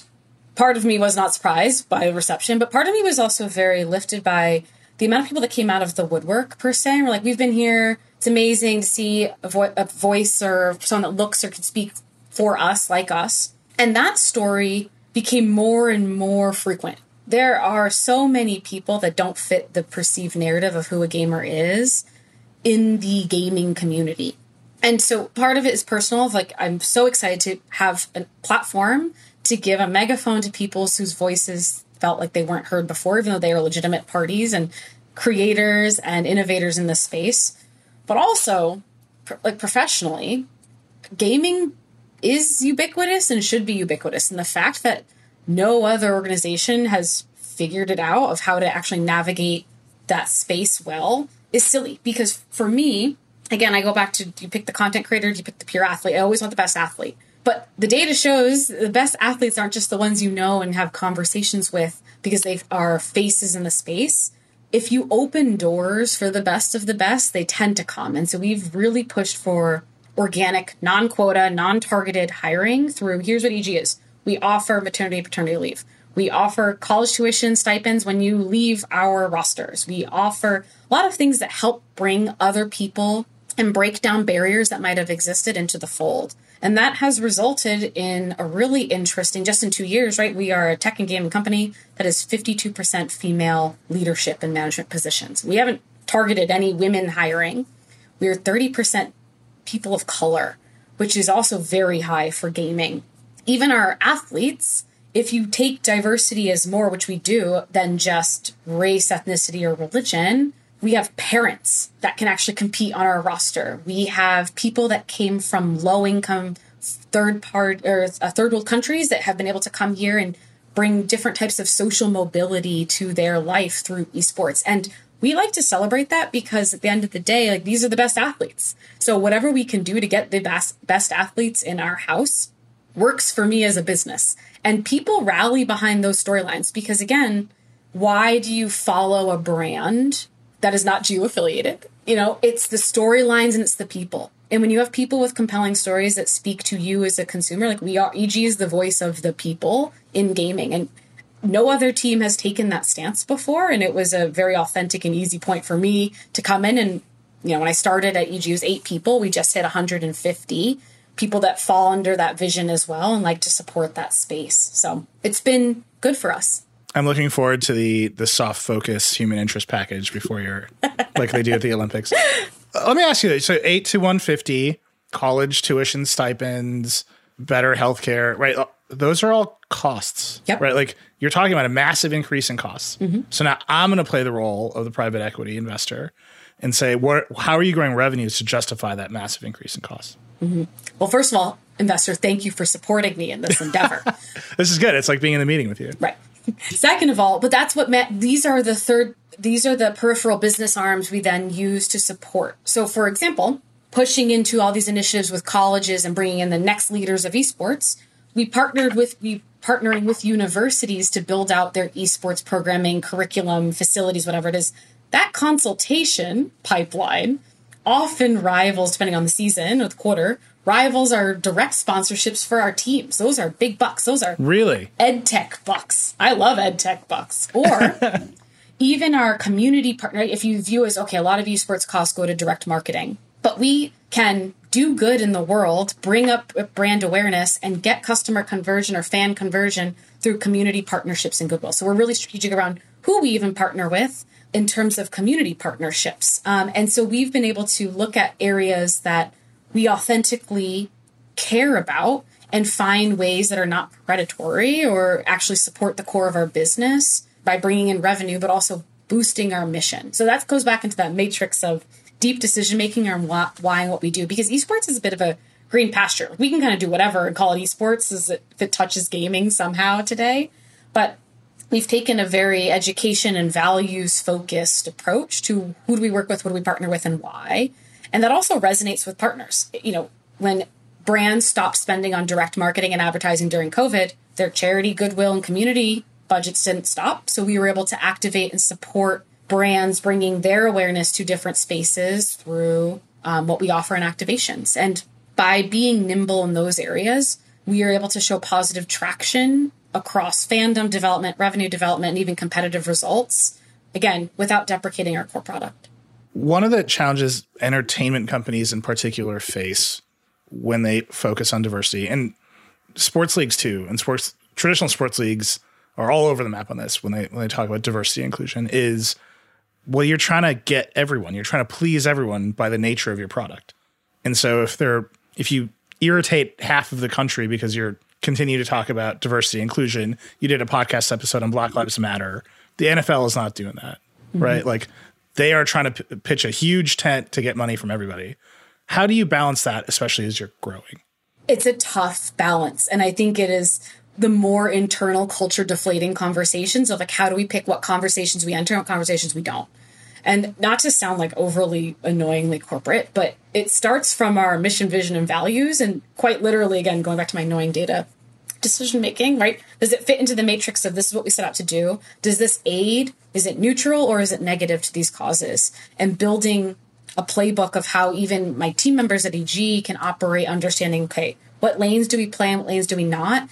part of me was not surprised by the reception, but part of me was also very lifted by the amount of people that came out of the woodwork per se. We're like, we've been here. It's amazing to see a, vo- a voice or someone that looks or can speak for us, like us. And that story became more and more frequent. There are so many people that don't fit the perceived narrative of who a gamer is in the gaming community. And so part of it is personal. Like I'm so excited to have a platform to give a megaphone to people whose voices felt like they weren't heard before, even though they are legitimate parties and creators and innovators in this space. But also, like professionally, gaming is ubiquitous and should be ubiquitous. And the fact that no other organization has figured it out of how to actually navigate that space well is silly. Because for me, again, I go back to do you pick the content creator, do you pick the pure athlete? I always want the best athlete. But the data shows the best athletes aren't just the ones you know and have conversations with because they are faces in the space. If you open doors for the best of the best, they tend to come. And so we've really pushed for organic, non quota, non targeted hiring through here's what EG is we offer maternity paternity leave. We offer college tuition stipends when you leave our rosters. We offer a lot of things that help bring other people and break down barriers that might have existed into the fold. And that has resulted in a really interesting, just in two years, right? We are a tech and gaming company that is 52% female leadership and management positions. We haven't targeted any women hiring. We're 30% people of color, which is also very high for gaming. Even our athletes, if you take diversity as more, which we do, than just race, ethnicity, or religion, we have parents that can actually compete on our roster. We have people that came from low income third part or uh, third world countries that have been able to come here and bring different types of social mobility to their life through esports. And we like to celebrate that because at the end of the day, like these are the best athletes. So whatever we can do to get the best best athletes in our house works for me as a business. And people rally behind those storylines because again, why do you follow a brand that is not geo affiliated. You know, it's the storylines and it's the people. And when you have people with compelling stories that speak to you as a consumer, like we are, EG is the voice of the people in gaming. And no other team has taken that stance before. And it was a very authentic and easy point for me to come in. And, you know, when I started at EG, it was eight people. We just hit 150 people that fall under that vision as well and like to support that space. So it's been good for us. I'm looking forward to the the soft focus human interest package before you're like they do at the Olympics. Let me ask you: so eight to one fifty, college tuition stipends, better healthcare, right? Uh, those are all costs, Yep. right? Like you're talking about a massive increase in costs. Mm-hmm. So now I'm going to play the role of the private equity investor and say, what? How are you growing revenues to justify that massive increase in costs? Well, first of all, investor, thank you for supporting me in this endeavor. This is good. It's like being in the meeting with you. Right. Second of all, but that's what meant these are the third these are the peripheral business arms we then use to support. So for example, pushing into all these initiatives with colleges and bringing in the next leaders of esports, we partnered with we partnering with universities to build out their esports programming, curriculum, facilities, whatever it is. That consultation pipeline often rivals, depending on the season or the quarter, rivals are direct sponsorships for our teams. Those are big bucks. Those are Really? ed tech bucks. I love ed tech bucks. Or even our community partner, if you view as okay, a lot of esports costs go to direct marketing, but we can do good in the world, bring up brand awareness, and get customer conversion or fan conversion through community partnerships and goodwill. So we're really strategic around who we even partner with in terms of community partnerships. Um, and so we've been able to look at areas that we authentically care about and find ways that are not predatory or actually support the core of our business by bringing in revenue, but also boosting our mission. So that goes back into that matrix of deep decision making on why, and what we do, because esports is a bit of a green pasture. We can kind of do whatever and call it esports as it, if it touches gaming somehow today. But we've taken a very education and values focused approach to who do we work with, what do we partner with, and why. And that also resonates with partners. You know, when brands stopped spending on direct marketing and advertising during COVID, their charity, goodwill, and community budgets didn't stop. So we were able to activate and support brands bringing their awareness to different spaces through um, what we offer in activations. And by being nimble in those areas, we are able to show positive traction across fandom development, revenue development, and even competitive results. Again, without deprecating our core product. One of the challenges entertainment companies in particular face when they focus on diversity and sports leagues too, and sports traditional sports leagues are all over the map on this when they when they talk about diversity inclusion is well you're trying to get everyone you're trying to please everyone by the nature of your product. And so if they're if you irritate half of the country because you're continue to talk about diversity inclusion you did a podcast episode on black lives matter. The nfl is not doing that mm-hmm. right? Like they are trying to p- pitch a huge tent to get money from everybody. How do you balance that especially as you're growing? It's a tough balance and i think it is the more internal culture deflating conversations of like how do we pick what conversations we enter and what conversations we don't? And not to sound like overly annoyingly corporate but it starts from our mission vision and values and quite literally again going back to my knowing data decision making right? Does it fit into the matrix of this is what we set out to do? Does this aid is it neutral or is it negative to these causes and building a playbook of how even my team members at eg can operate understanding okay what lanes do we play and what lanes do we not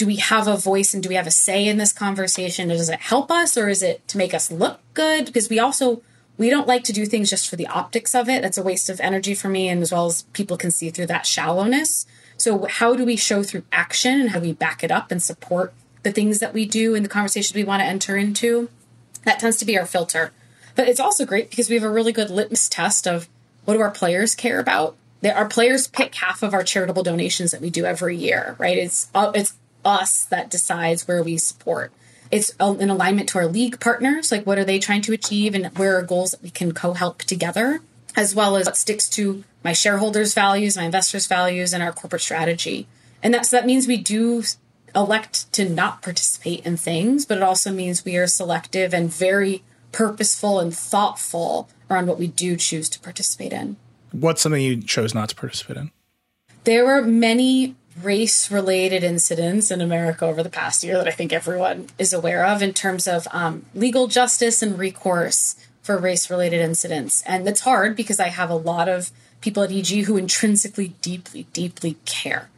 do we have a voice and do we have a say in this conversation? Does it help us or is it to make us look good? Because we also we don't like to do things just for the optics of it. That's a waste of energy for me and as well as people can see through that shallowness. So how do we show through action and how do we back it up and support the things that we do and the conversations we want to enter into? That tends to be our filter. But it's also great because we have a really good litmus test of what do our players care about? Our players pick half of our charitable donations that we do every year, right? It's uh, it's us that decides where we support. It's in alignment to our league partners, like what are they trying to achieve and where are goals that we can co help together, as well as what sticks to my shareholders' values, my investors' values, and our corporate strategy. And that's, that means we do elect to not participate in things, but it also means we are selective and very purposeful and thoughtful around what we do choose to participate in. What's something you chose not to participate in? There were many race related incidents in America over the past year that I think everyone is aware of in terms of um, legal justice and recourse for race related incidents. And it's hard because I have a lot of people at EG who intrinsically, deeply, deeply care.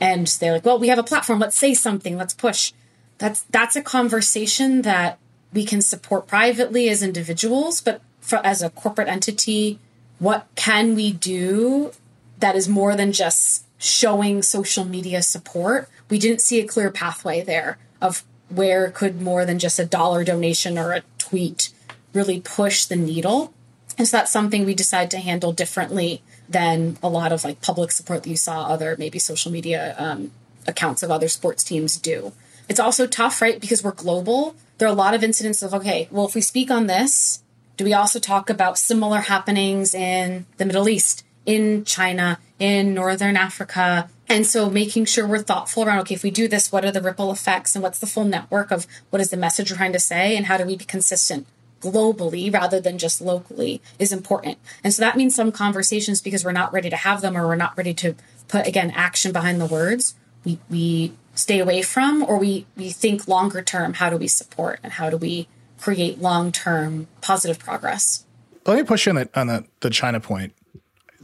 And they're like, well, we have a platform. Let's say something. Let's push. That's that's a conversation that we can support privately as individuals, but for, as a corporate entity, what can we do that is more than just showing social media support, we didn't see a clear pathway there of where could more than just a dollar donation or a tweet really push the needle. And so that's something we decide to handle differently than a lot of like public support that you saw other maybe social media um, accounts of other sports teams do. It's also tough, right? Because we're global. There are a lot of incidents of, okay, well, if we speak on this, do we also talk about similar happenings in the Middle East, in China, in Northern Africa. And so making sure we're thoughtful around, okay, if we do this, what are the ripple effects and what's the full network of what is the message we're trying to say and how do we be consistent globally rather than just locally is important. And so that means some conversations because we're not ready to have them or we're not ready to put again action behind the words. We we stay away from or we we think longer term how do we support and how do we create long term positive progress. Let me push you on the on the, the China point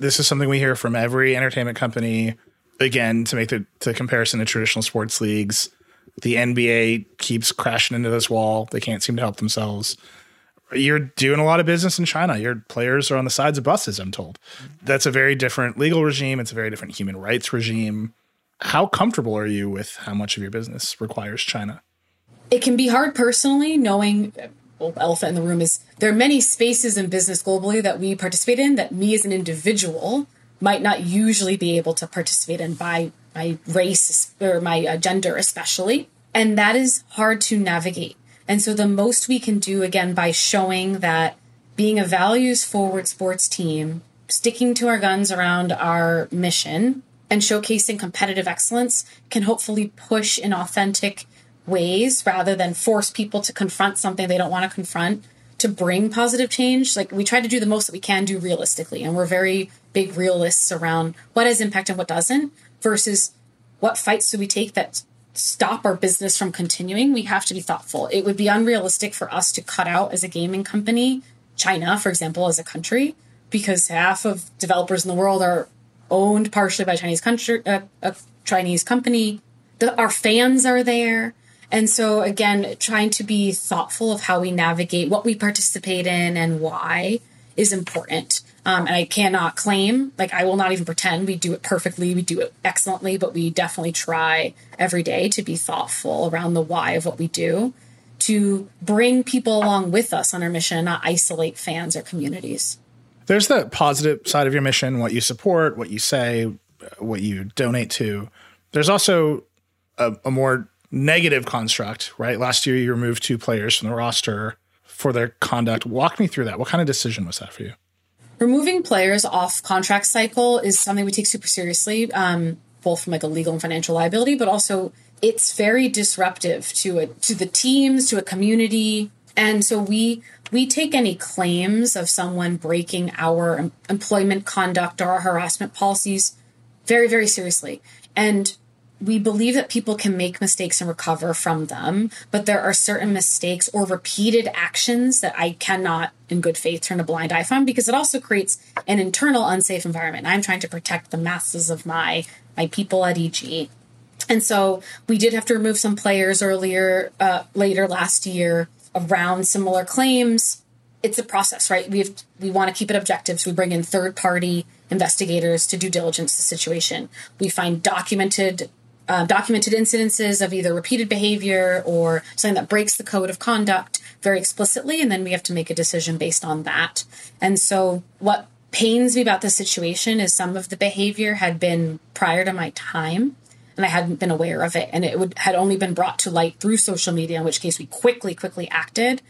this is something we hear from every entertainment company. Again, to make the, the comparison to traditional sports leagues, the NBA keeps crashing into this wall. They can't seem to help themselves. You're doing a lot of business in China. Your players are on the sides of buses, I'm told. That's a very different legal regime. It's a very different human rights regime. How comfortable are you with how much of your business requires China? It can be hard personally, knowing well, elephant in the room is there are many spaces in business globally that we participate in that me as an individual might not usually be able to participate in by my race or my gender especially and that is hard to navigate and so the most we can do again by showing that being a values forward sports team sticking to our guns around our mission and showcasing competitive excellence can hopefully push in authentic ways rather than force people to confront something they don't want to confront to bring positive change, like we try to do the most that we can do realistically. And we're very big realists around what has impact and what doesn't versus what fights do we take that stop our business from continuing. We have to be thoughtful. It would be unrealistic for us to cut out as a gaming company, China, for example, as a country, because half of developers in the world are owned partially by Chinese country, uh, a Chinese company. The, our fans are there. And so, again, trying to be thoughtful of how we navigate what we participate in and why is important. Um, and I cannot claim, like, I will not even pretend we do it perfectly, we do it excellently, but we definitely try every day to be thoughtful around the why of what we do to bring people along with us on our mission, not isolate fans or communities. There's the positive side of your mission, what you support, what you say, what you donate to. There's also a, a more negative construct, right? Last year, you removed two players from the roster for their conduct. Walk me through that. What kind of decision was that for you? Removing players off contract cycle is something we take super seriously, um, both from like a legal and financial liability, but also it's very disruptive to a to the teams, to a community, and so we we take any claims of someone breaking our employment conduct or our harassment policies very very seriously. And we believe that people can make mistakes and recover from them, but there are certain mistakes or repeated actions that I cannot, in good faith, turn a blind eye from because it also creates an internal unsafe environment. I'm trying to protect the masses of my my people at EG, and so we did have to remove some players earlier, uh, later last year around similar claims. It's a process, right? We have we want to keep it objective, so we bring in third party investigators to due diligence the situation. We find documented uh, documented incidences of either repeated behavior or something that breaks the code of conduct very explicitly, and then we have to make a decision based on that. And so, what pains me about the situation is some of the behavior had been prior to my time and I hadn't been aware of it. And it would, had only been brought to light through social media, in which case we quickly, quickly acted.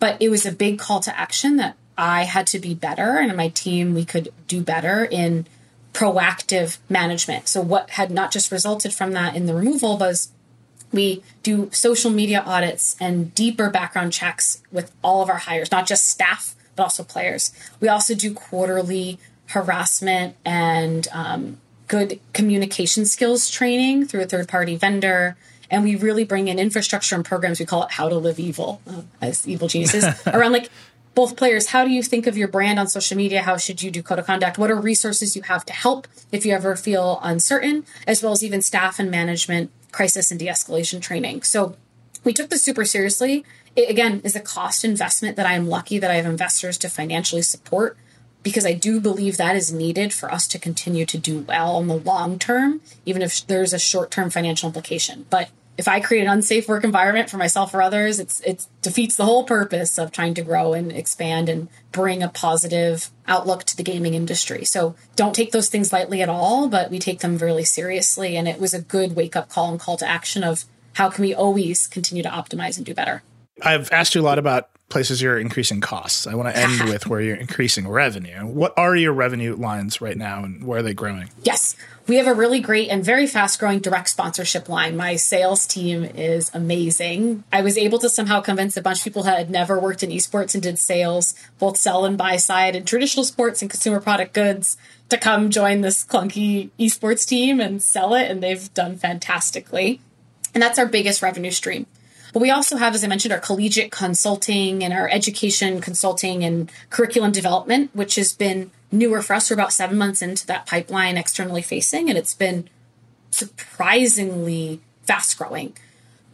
But it was a big call to action that I had to be better and my team, we could do better in proactive management. So, what had not just resulted from that in the removal was we do social media audits and deeper background checks with all of our hires, not just staff, but also players. We also do quarterly harassment and um, good communication skills training through a third party vendor. And we really bring in infrastructure and programs. We call it How to Live Evil uh, as evil geniuses around like both players, how do you think of your brand on social media? How should you do code of conduct? What are resources you have to help if you ever feel uncertain, as well as even staff and management crisis and de escalation training? So we took this super seriously. It, again, is a cost investment that I am lucky that I have investors to financially support because I do believe that is needed for us to continue to do well in the long term, even if there's a short term financial implication. But if I create an unsafe work environment for myself or others, it's it defeats the whole purpose of trying to grow and expand and bring a positive outlook to the gaming industry. So don't take those things lightly at all, but we take them really seriously. And it was a good wake up call and call to action of how can we always continue to optimize and do better. I've asked you a lot about places you're increasing costs. I want to end with where you're increasing revenue. What are your revenue lines right now and where are they growing? Yes. We have a really great and very fast growing direct sponsorship line. My sales team is amazing. I was able to somehow convince a bunch of people who had never worked in esports and did sales, both sell and buy side and traditional sports and consumer product goods, to come join this clunky esports team and sell it. And they've done fantastically. And that's our biggest revenue stream. But we also have, as I mentioned, our collegiate consulting and our education consulting and curriculum development, which has been newer for us. We're about seven months into that pipeline externally facing, and it's been surprisingly fast growing.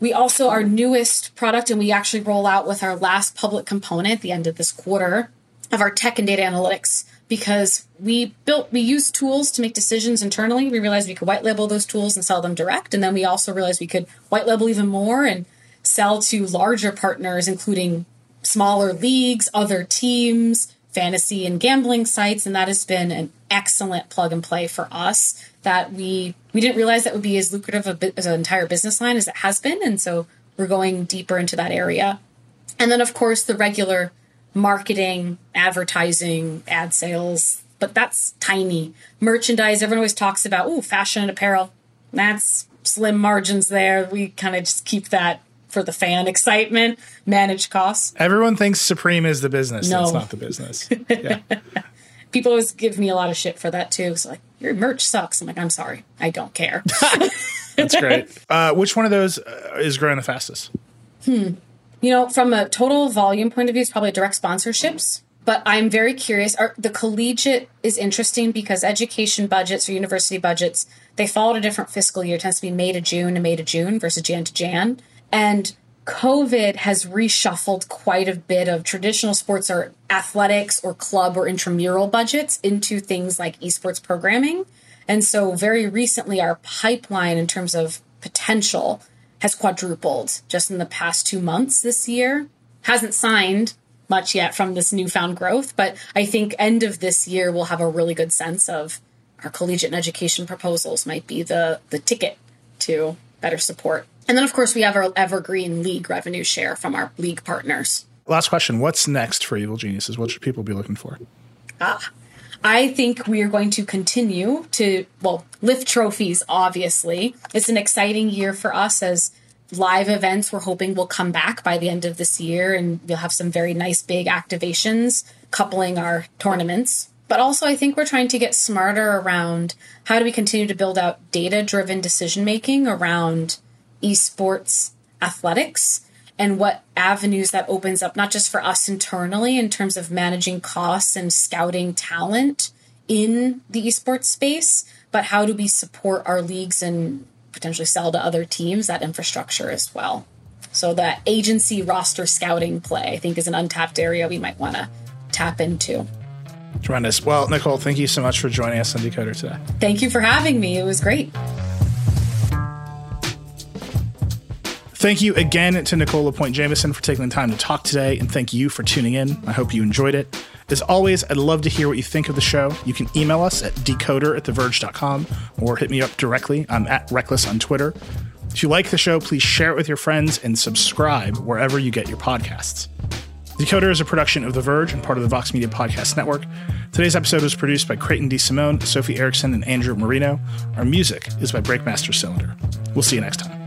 We also, our newest product, and we actually roll out with our last public component at the end of this quarter of our tech and data analytics because we built, we use tools to make decisions internally. We realized we could white label those tools and sell them direct. And then we also realized we could white label even more and sell to larger partners, including smaller leagues, other teams, fantasy and gambling sites. And that has been an excellent plug and play for us that we we didn't realize that would be as lucrative a as an entire business line as it has been. And so we're going deeper into that area. And then, of course, the regular marketing, advertising, ad sales, but that's tiny. Merchandise, everyone always talks about, oh, fashion and apparel. That's slim margins there. We kind of just keep that for the fan excitement, manage costs. Everyone thinks Supreme is the business. No. That's not the business. Yeah. People always give me a lot of shit for that too. So like, your merch sucks. I'm like, I'm sorry, I don't care. That's great. Uh, which one of those uh, is growing the fastest? You know, from a total volume point of view, it's probably direct sponsorships. But I'm very curious. Are, the collegiate is interesting because education budgets or university budgets, they follow a different fiscal year. It tends to be May to June and May to June versus Jan to Jan. And COVID has reshuffled quite a bit of traditional sports or athletics or club or intramural budgets into things like esports programming. And so, very recently, our pipeline in terms of potential has quadrupled just in the past two months this year. Hasn't signed much yet from this newfound growth, but I think end of this year we'll have a really good sense of our collegiate and education proposals might be the the ticket to better support. And then of course we have our evergreen league revenue share from our league partners. Last question. What's next for Evil Geniuses? What should people be looking for? Ah, I think we are going to continue to, well, lift trophies, obviously. It's an exciting year for us as live events we're hoping will come back by the end of this year and we'll have some very nice big activations coupling our tournaments. But also, I think we're trying to get smarter around how do we continue to build out data driven decision making around esports athletics and what avenues that opens up, not just for us internally in terms of managing costs and scouting talent in the esports space, but how do we support our leagues and potentially sell to other teams that infrastructure as well. So that agency roster scouting play, I think, is an untapped area we might want to tap into. Tremendous. Well, Nicole, thank you so much for joining us on Decoder today. Thank you for having me. It was great. Thank you again to Nicole LaPointe Jameson for taking the time to talk today, and thank you for tuning in. I hope you enjoyed it. As always, I'd love to hear what you think of the show. You can email us at decoder at theverge.com or hit me up directly. I'm at Reckless on Twitter. If you like the show, please share it with your friends and subscribe wherever you get your podcasts. Decoder is a production of The Verge and part of the Vox Media Podcast Network. Today's episode was produced by Creighton DeSimone, Sophie Erickson, and Andrew Marino. Our music is by Breakmaster Cylinder. We'll see you next time.